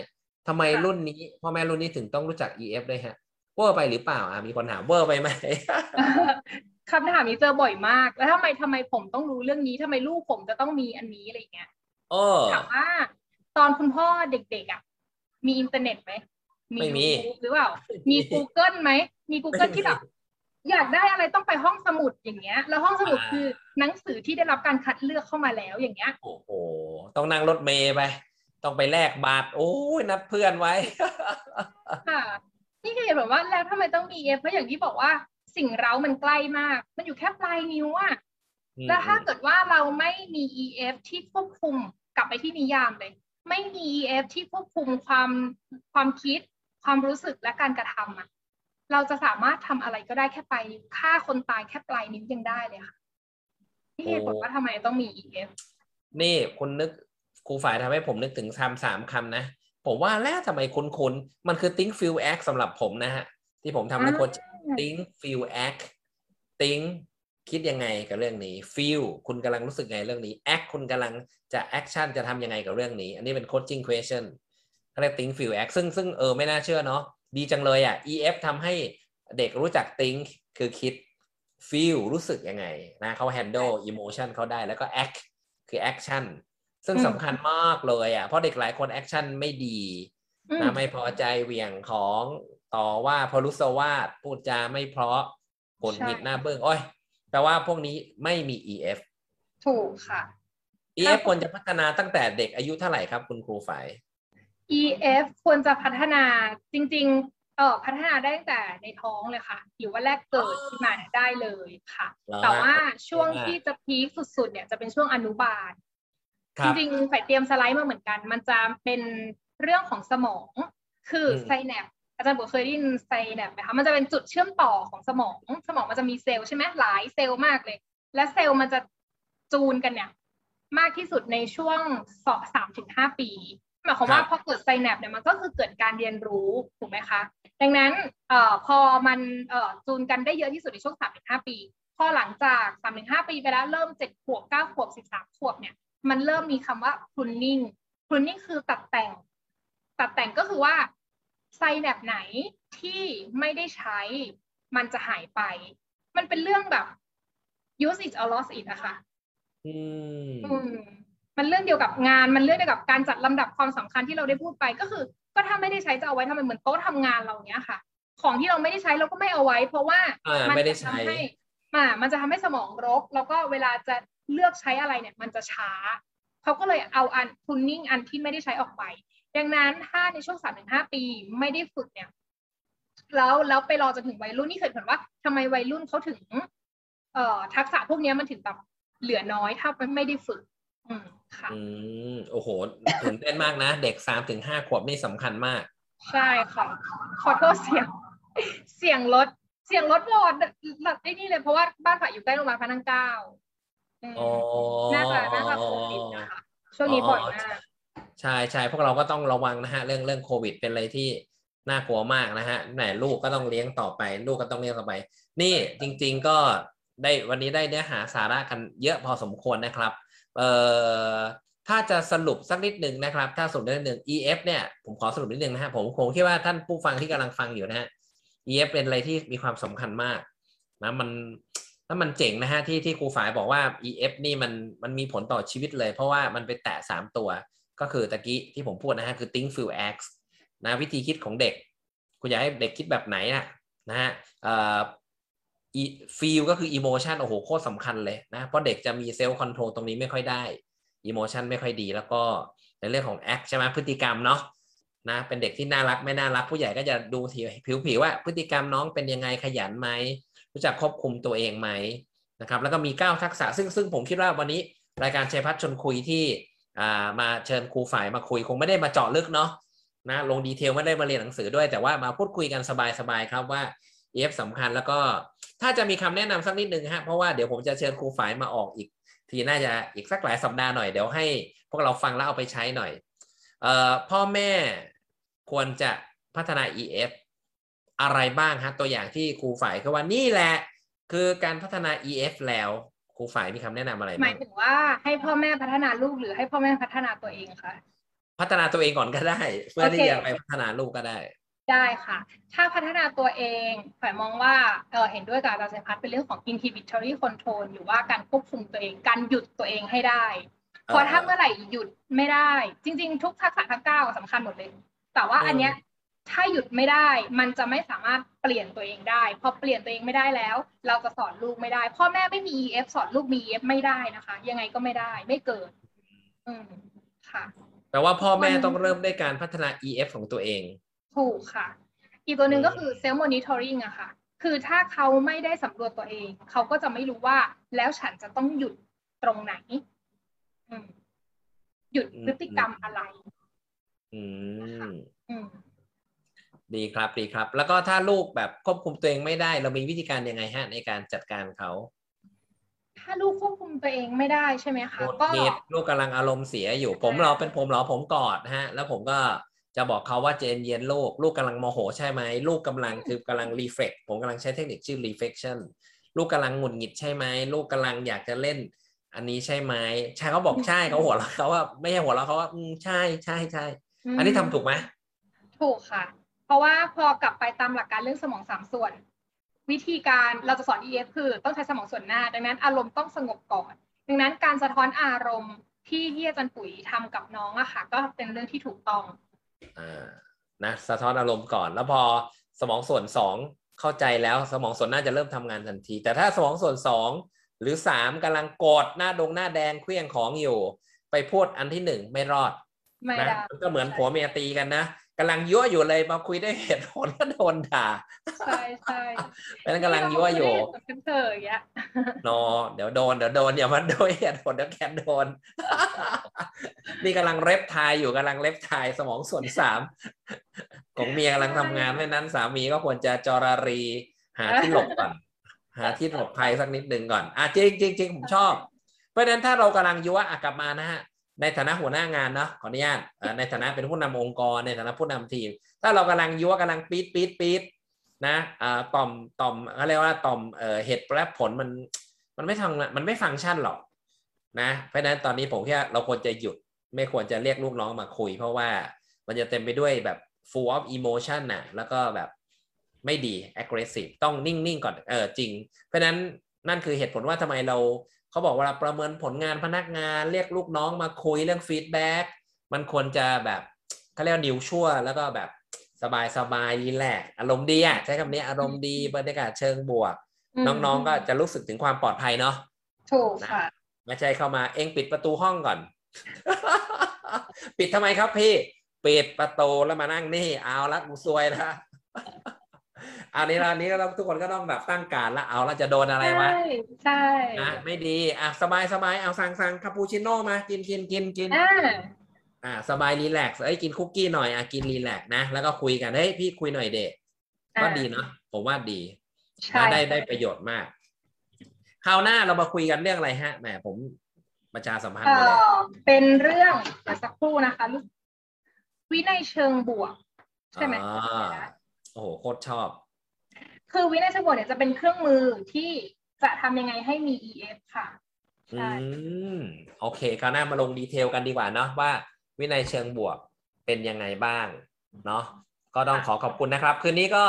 Speaker 1: ทำไมรุ่นนี้พ่อแม่รุ่นนี้ถึงต้องรู้จัก EF ด้วยฮะเวอร์ไปหรือเปล่าอะมีคนถามเวอร์ไปไหม
Speaker 2: คำถามนี้เจอบ่อยมาก แล้วทำไมทำไมผมต้องรู้เรื่องนี้ทำไมลูกผมจะต้องมีอันนี้อะไรเงี้ย
Speaker 1: โอ้
Speaker 2: ถามว่าตอนคุณพ่อเด็กๆอะ มีอินเทอร์เน็ตไหม
Speaker 1: ไม่มี
Speaker 2: YouTube หรือเปล่า มี Google ไหมมี Google ที่แบบ อยากได้อะไรต้องไปห้องสมุดอย่างเงี้ย แล้วห้องสมุดคือหนังสือที่ได้รับการคัดเลือกเข้ามาแล้วอย่างเงี้ย
Speaker 1: โอ้โห ต้องนั่งรถเมย์ไป ต้องไปแลกบัตรโอ้ยนัดเพื่อนไว้
Speaker 2: ค่ะ นี่คือเหตุผลว่าแล้วทำไมต้องมีเอฟเพราะอย่างที่บอกว่าสิ่งเร้ามันใกล้มาก มันอยู่แค่ปลายนิ้วอะแล้วถ้าเกิดว่าเราไม่มี EF ที่ควบคุมกลับไปที่นิยามเลย ไม่มี EF ที่ควบคุมความความคิด ความรู้สึกและการกระทำอะ เราจะสามารถทำอะไรก็ได้แค่ปลายนิ้วฆ่าคนตายแค่ปลายนิ้วยังได้เลยค่ะนี่เหตุผลว่าทำไมต้องมี EF
Speaker 1: นี่คุณนึกครูฝ่ายทำให้ผมนึกถึงคำสามคำนะ ผมว่าแล้วทำไมคุณคุณมันคือ think feel act สำหรับผมนะฮะ ที่ผมทำในโค้ช think feel act think คิดยังไงกับเรื่องนี้ feel คุณกำลังรู้สึกไงเรื่องนี้ act คุณกำลังจะ action จะทำยังไงกับเรื่องนี้ อันนี้เป็น coaching question เขาเรียก think feel act ซึ่งซึ่งเออไม่น่าเชื่อเนาะ ดีจังเลยอะ EF ทำให้เด็กรู้จัก think คือคิด feel รู้สึกยังไงนะเขา handle emotion เขาได้แล้วก็ act คือ action ซึ่ง
Speaker 2: อืม
Speaker 1: สำคัญมากเลยอะเพราะเด็กหลายคน action ไม่ดี
Speaker 2: อืม
Speaker 1: นะไม่พอใจเหวี่ยงของต่อว่าพลุสวาสพูดจาไม่เพราะผลผิดหน้าเบิ้งโอ้ยแปลว่าพวกนี้ไม่มี EF
Speaker 2: ถูกค่ะ
Speaker 1: EF ควรจะพัฒนาตั้งแต่เด็กอายุเท่าไหร่ครับคุณครูฝ่าย
Speaker 2: EF ควรจะพัฒนาจริงๆเออพัฒนาได้ตั้งแต่ในท้องเลยค่ะ หรือว่าแรกเกิดขึ้นมาเนี่ยได้เลยค่ะ
Speaker 1: เหรอ
Speaker 2: แต่ว่า
Speaker 1: ฮะ
Speaker 2: ช่วง
Speaker 1: ดีมาก
Speaker 2: ที่จะ peak สุดๆ เนี่ยจะเป็นช่วงอนุบาล
Speaker 1: ค
Speaker 2: จ
Speaker 1: รับจ
Speaker 2: ริงๆฝ่ายเตรียมสไลด์มาเหมือนกัน มันจะเป็นเรื่องของสมอง คืออ
Speaker 1: ม
Speaker 2: synapse อาจารย์บอกเคยได้ยิน synapse ไหมคะ มันจะเป็นจุดเชื่อมต่อของสมอง สมองมันจะมีเซลล์ใช่ไหมหลายเซลล์มากเลย และเซลล์มันจะจูนกันเนี่ย มากที่สุดในช่วงสองสามถึงห้าปี หมายความว่า
Speaker 1: ครับ
Speaker 2: พอเกิดไซแนปเนี่ยมันก็คือเกิดการเรียนรู้ถูกไหมคะดังนั้นเอ่อพอมันเอ่อจูนกันได้เยอะที่สุดในช่วงสามถึงห้าปี พอหลังจากสามถึงห้าปีไปแล้วเริ่มเจ็ดขวบเก้าขวบสิบสามขวบเนี่ยมันเริ่มมีคำว่า pruning pruning คือตัดแต่ง ตัดแต่งก็คือว่าไซแนปไหนที่ไม่ได้ใช้ มันจะหายไป มันเป็นเรื่องแบบ use it or lost it อะค่ะ
Speaker 1: อืม
Speaker 2: อืม มันเรื่องเดียวกับงาน มันเรื่องเดียวกับการจัดลำดับความสำคัญที่เราได้พูดไปก็คือ ก็ถ้าไม่ได้ใช้จะเอาไว้ทำไมเหมือนโต๊ะทำงานเราเนี้ยค่ะ ของที่เราไม่ได้ใช้เราก็ไม่เอาไว้ เพราะว่า
Speaker 1: อ่า
Speaker 2: มั
Speaker 1: ไม่ได้
Speaker 2: จะ
Speaker 1: ใช้
Speaker 2: ทำให้อ่ามันจะทำให้สมองรก แล้วก็เวลาจะเลือกใช้อะไรเนี่ย มันจะช้าเขาก็เลยเอาอันทุนนิ่งอันที่ไม่ได้ใช้ออกไป ดังนั้นถ้าในช่วงสามถึงห้าปีไม่ได้ฝึกเนี่ยแล้วแล้วไปรอจนถึงวัยรุ่นนี่เคยผลว่าทำไมวัยรุ่นเขาถึง เอ่อทักษะพวกเนี้ยมันถึงแบบเหลือน้อยถ้าไม่ได้ฝึก อืมค่ะ
Speaker 1: อืมโอ้โหตื่นเต้นมากนะ เด็กสามถึงห้าขวบนี่สำคัญมาก
Speaker 2: ใช่ค่ะ ขอโทษเสียง เสียงรถ เสียงรถวอดไอ้นี่เลยเพราะว่าบ้านฝ่ายอยู่ใกล้โรงพยาบาลพระนั่งเกล้าอืม
Speaker 1: อ๋อ
Speaker 2: น่าจะน่าจะโควิดนะคะช่วงนี้บ่อยมาก
Speaker 1: ใช่ใช่พวกเราก็ต้องระวังนะฮะ เรื่องเรื่องโควิด เป็นอะไรที่น่ากลัวมากนะฮะแหมลูกก็ต้องเลี้ยงต่อไป ลูกก็ต้องเลี้ยงต่อไป นี่จริง ๆ ก็ได้วันนี้ได้เนื้อหาสาระกันเยอะพอสมควรนะครับ เอ่อถ้าจะสรุปสักนิดหนึ่งนะครับ ถ้าสรุปนิดหนึ่ง EF เนี่ยผมขอสรุปนิดหนึ่งนะฮะผมคงคิดว่าท่านผู้ฟังที่กำลังฟังอยู่นะฮะ EF เป็นอะไรที่มีความสำคัญมากนะมันแล้วมันเจ๋งนะฮะที่ที่ครูฝายบอกว่า EF นี่มันมันมีผลต่อชีวิตเลย เพราะว่ามันไปแตะสามตัว ก็คือตะกี้ที่ผมพูดนะฮะคือ think feel act นะวิธีคิดของเด็ก คุณอยากให้เด็กคิดแบบไหนนะนะฮะ เอ่อ feel ก็คือ emotion โอ้โหโคตรสำคัญเลยนะ เพราะเด็กจะมี self control ตรงนี้ไม่ค่อยได้ emotion ไม่ค่อยดี แล้วก็ในเรื่องของ act ใช่ไหมพฤติกรรมเนาะนะเป็นเด็กที่น่ารักไม่น่ารักผู้ใหญ่ก็จะดูทีผิวๆว่าพฤติกรรมน้องเป็นยังไงขยันไหมรู้จักควบคุมตัวเองไหมนะครับแล้วก็มี 9 ทักษะซึ่งซึ่งผมคิดว่าวันนี้รายการชัยพัฒน์ชนคุยที่อ่ามาเชิญครูฝ่ายมาคุย คงไม่ได้มาเจาะลึกเนาะนะลงดีเทลไม่ได้มาเรียนหนังสือด้วยแต่ว่ามาพูดคุยกันสบายๆครับว่า EF สำคัญแล้วก็ ถ้าจะมีคำแนะนำสักนิดนึงฮะเพราะว่าเดี๋ยวผมจะเชิญครูฝ่ายมาออกอีก ทีน่าจะอีกสักหลายสัปดาห์หน่อยเดี๋ยวให้พวกเราฟังแล้วเอาไปใช้หน่อยเอ่อพ่อแม่ควรจะพัฒนา EF อะไรบ้างฮะตัวอย่างที่ครูฝ่ายคือว่านี่แหละคือการพัฒนา EF แล้วครูฝ่ายมีคำแนะนำอะไร
Speaker 2: ห
Speaker 1: บ้ามา
Speaker 2: งยถึงว่าให้พ่อแม่พัฒนาลูกหรือให้พ่อแม่พัฒนาตัวเองคะ
Speaker 1: พัฒนาตัวเองก่อนก็ได้ เพื่อที่
Speaker 2: โอเค
Speaker 1: จะไปพัฒนาลูกก็ได้
Speaker 2: ได้ค่ะ ถ้าพัฒนาตัวเองฝ่ายมองว่าเออเห็นด้วยกับอาจารย์เซนพัฒน์เป็นเรื่องของ inhibitory control หรือว่าการควบคุมตัวเอง การหยุดตัวเองให้ได้
Speaker 1: เออ
Speaker 2: เพราะถ้าเมื่อไหร่หยุดไม่ได้ จริง ๆ ทุกทักษะทั้งเก้าสำคัญหมดเลย แต่ว่า
Speaker 1: เอออั
Speaker 2: อันเนี้ยถ้าหยุดไม่ได้ มันจะไม่สามารถเปลี่ยนตัวเองได้ พอเปลี่ยนตัวเองไม่ได้แล้ว เราจะสอนลูกไม่ได้ พ่อแม่ไม่มี EF สอนลูกมี EF ไม่ได้นะคะ ยังไงก็ไม่ได้ ไม่เกิด อืมค่ะ
Speaker 1: แปลว่าพ่อแม่
Speaker 2: มัน
Speaker 1: ต้องเริ่มด้วยการพัฒนา EF ของตัวเอง
Speaker 2: ถูกค่ะ อีกตัวหนึ่ง
Speaker 1: อืม
Speaker 2: ก็คือ self monitoring อะค่ะ คือถ้าเขาไม่ได้สำรวจตัวเอง เขาก็จะไม่รู้ว่าแล้วฉันจะต้องหยุดตรงไหนอืมหยุดพฤติกรรมอะไร
Speaker 1: อืม
Speaker 2: อืม
Speaker 1: ดีครับดีครับ แล้วก็ถ้าลูกแบบควบคุมตัวเองไม่ได้ เรามีวิธีการยังไงฮะในการจัดการเขา
Speaker 2: ถ้าลูกควบคุมตัวเองไม่ได้ใช่ไหมคะ
Speaker 1: โกรธ
Speaker 2: ก็
Speaker 1: เหตุลูกกำลังอารมณ์เสียอยู่ ผม
Speaker 2: ใช่
Speaker 1: เราเป็นผมเหรอผมกอดฮะ แล้วผมก็ จะบอกเขาว่าเจนเย็นลูกลูกกำลังโมโหใช่ไหมลูกกำลังคือกำลังรีเฟกผมกำลังใช้เทคนิคชื่อ reflection ลูกกำลังหงุดหงิดใช่ไหมลูกกำลังอยากจะเล่น อันนี้ใช่ไหมใช่เขาบอกใช่เขาหัวเราะเขาว่าไม่ใช่หัวเราะเขาว่าอืมใช่ใช่ใช่อันนี้ทำถูกไหม
Speaker 2: ถูกค่ะ เพราะว่าพอกลับไปตามหลักการเรื่องสมองสามส่วน วิธีการเราจะสอน EF คือต้องใช้สมองส่วนหน้า ดังนั้นอารมณ์ต้องสงบก่อน ดังนั้นการสะท้อนอารมณ์ที่ที่อาจารย์ปุ๋ยทำกับน้องอะค่ะ ก็เป็นเรื่องที่ถูกต้อง
Speaker 1: อ่านะสะท้อนอารมณ์ก่อน แล้วพอสมองส่วนสองเข้าใจแล้วสมองส่วนหน้าจะเริ่มทำงานทันที แต่ถ้าสมองส่วนสองหรือสามกำลังกดหน้าดงหน้าแดงเคลี้ยงของอยู่ ไปพูดอันที่หนึ่งไม่รอด
Speaker 2: ไม่
Speaker 1: นะ
Speaker 2: ได้
Speaker 1: มันก็เหมือนผัวเมียตีกันนะ กำลังยั่วอยู่เลยมาคุยได้เหตุผลก็โดนด่า
Speaker 2: ใช่ใช่
Speaker 1: เพราะฉะนั้นกำลังยั่วอยู่
Speaker 2: เหมือนเธออย่างเงี้ย
Speaker 1: นอเดี๋ยวโดนเดี๋ยวโดนอย่ามาโดยเหตุผลเดี๋ยวแกโดน นี่กำลังเล็บทายอยู่กำลังเล็บทายสมองส่วนสามของเมียกำลังทำงานเพราะฉะนั้นสามีก็ควรจะจรารี หาที่หลบก่อน หาที่หลบภัยสักนิดหนึ่งก่อนอะจริงจริงจริงผมชอบ เพราะฉะนั้นถ้าเรากำลังยั่วอะกลับมานะฮะ ในฐานะหัวหน้างานเนาะขออนุญาตในฐานะเป็นผู้นำองค์กรในฐานะผู้นำทีม ถ้าเรากำลังยั่วกำลังปี๊ดปี๊ดปี๊ดนะต่อมต่อมเขาเรียกว่าต่อมเหตุและผลมันมันไม่ทำมันไม่ฟังก์ชันหรอกนะเพราะฉะนั้นตอนนี้ผมแค่เราควรจะหยุดไม่ควรจะเรียกลูกน้องมาคุย เพราะว่ามันจะเต็มไปด้วยแบบ full of emotion น่ะแล้วก็แบบไม่ดี aggressive ต้องนิ่ง ๆ ก่อนเออจริง เพราะนั้นนั่นคือเหตุผลว่าทำไมเรา เขาบอกว่าประเมินผลงานพนักงาน เรียกลูกน้องมาคุยเรื่อง feedback มันควรจะแบบเขาเรียกว่านิวชั่ว แล้วก็แบบสบายสบายรีแลกซ์อารมณ์ดีอะใช้คำนี้อารมณ์ดีบรรยากาศเชิงบวก น้องๆก็จะรู้สึกถึงความปลอดภัยเนาะ
Speaker 2: ถูกค่ะ
Speaker 1: ไม่ใช่เข้ามาเองปิดประตูห้องก่อน ปิดทำไมครับพี่ปิดประตูแล้วมานั่งนี่เอาละกูซวยละ อันนี้ละอันนี้ก็ต้องทุกคนก็ต้องแบบตั้งการละเอาละจะโดนอะไรวะ
Speaker 2: ใช่ใช่
Speaker 1: นะไม่ดีอะสบายสบายเอาสั่งสั่งคาปูชิโน่มากินกินกินกิน
Speaker 2: อ่า
Speaker 1: อ่าสบายรีแลกซ์เอ้ยกินคุกกี้หน่อยอะกินรีแลกซ์นะแล้วก็คุยกันเฮ้ยพี่คุยหน่อยเด็กก็ดีเนาะผมว่าดี
Speaker 2: ใช่
Speaker 1: นะได้ได้ประโยชน์มากคราวหน้าเรามาคุยกันเรื่องอะไรฮะแหมผมประชาสัมพันธ์
Speaker 2: เอ่
Speaker 1: ไปเลย
Speaker 2: อเป็นเรื่องเดี๋ยวสักครู่นะคะลูกวินัยเชิงบวก ใช่ไหม
Speaker 1: อ่า โอ้โหโคตรชอบ
Speaker 2: คือวินัยเชิงบวกเนี่ยจะเป็นเครื่องมือที่จะทำยังไงให้มี EF ค่ะ
Speaker 1: อื
Speaker 2: ใช่
Speaker 1: มโอเคคราวหน้ามาลงดีเทลกันดีกว่าเนาะว่า วินัยเชิงบวกเป็นยังไงบ้างเนาะก็ต้องขอขอบคุณนะครับ คืนนี้ก็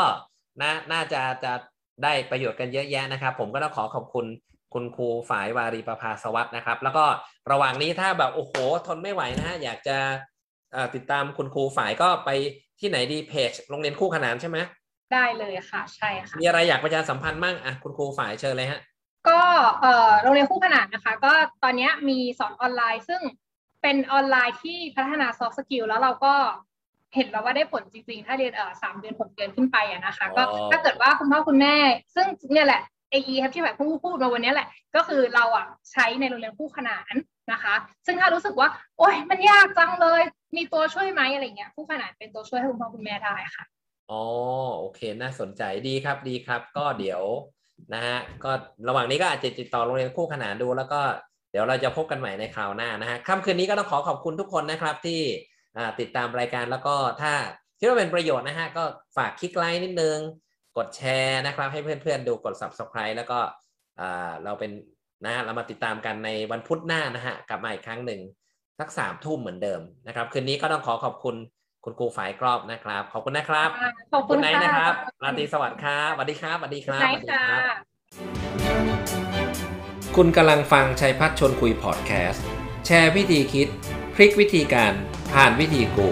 Speaker 1: น่าน่าจะจะได้ประโยชน์กันเยอะแยะนะครับ ผมก็ต้องขอขอบคุณคุณครูฝ่ายวารีประภาสวัสด์นะครับ แล้วก็ระหว่างนี้ถ้าแบบโอ้โหทนไม่ไหวนะฮะอยากจะเอ่อ ติดตามคุณครูฝ่ายก็ไปที่ไหนดีเพจโรงเรียนคู่ขนานใช่ไหม
Speaker 2: ได้เลยค่ะ ใช่ค่ะ
Speaker 1: มีอะไรอยากประชาสัมพันธ์มั่งอะคุณครูฝ่ายเชิญเลยฮะ
Speaker 2: ก็เอ่อโรงเรียนคู่ขนานนะคะ ก็ตอนเนี้ยมีสอนออนไลน์ ซึ่งเป็นออนไลน์ที่พัฒนา soft skill แล้วเราก็เห็นแล้วว่าได้ผลจริงๆ ถ้าเรียนเอ่อสามเดือนหกเดือนขึ้นไปอะนะคะ ก็
Speaker 1: อ๋อ
Speaker 2: ถ้าเกิดว่าคุณพ่อคุณแม่ ซึ่งเนี่ยแหละ AE ครับที่แบบพูดพูดมาวันเนี้ยแหละ ก็คือเราอะใช้ในโรงเรียนคู่ขนานนะคะ ซึ่งถ้ารู้สึกว่า โอ๊ยมันยากจังเลย มีตัวช่วยไหมอะไรเงี้ยคู่ขนานเป็นตัวช่วยให้คุณพ่อคุณแม่ได้ค่ะ
Speaker 1: อ๋อโอเค น่าสนใจดีครับดีครับ ก็เดี๋ยวนะฮะก็ระหว่างนี้ก็อาจจะติดต่อโรงเรียนคู่ขนานดู แล้วก็เดี๋ยวเราจะพบกันใหม่ในคราวหน้านะฮะค่ำคืนนี้ก็ต้องขอขอบคุณทุกคนนะครับ ที่ติดตามรายการแล้วก็ถ้าคิดว่าเป็นประโยชน์นะฮะก็ฝากคลิกไลค์นิดนึง กดแชร์นะครับ ให้เพื่อนๆดูกด subscribe แล้วก็เราเป็นนะฮะเรามาติดตามกันในวันพุธหน้านะฮะกลับมาอีกครั้งหนึ่ง สักสามทุ่มเหมือนเดิมนะครับ คืนนี้ก็ต้องขอขอบคุณคุณครูฝ่ายกรอบนะครับ ขอบคุณนะครับ
Speaker 2: ค่ะขอบคุณ
Speaker 1: ไนท์
Speaker 2: ค่ะ
Speaker 1: นะครับราตรีสวัสดิ์ครับสวัสดีครับสวัสดีครับ
Speaker 2: ไน
Speaker 1: สวัส
Speaker 2: ท์
Speaker 1: ดี
Speaker 2: ค่ะ
Speaker 1: ครับ คุณกำลังฟังชัยพัฒน์ชวนคุยพอดแคสต์ แชร์วิธีคิด พลิกวิธีการผ่านวิธีกู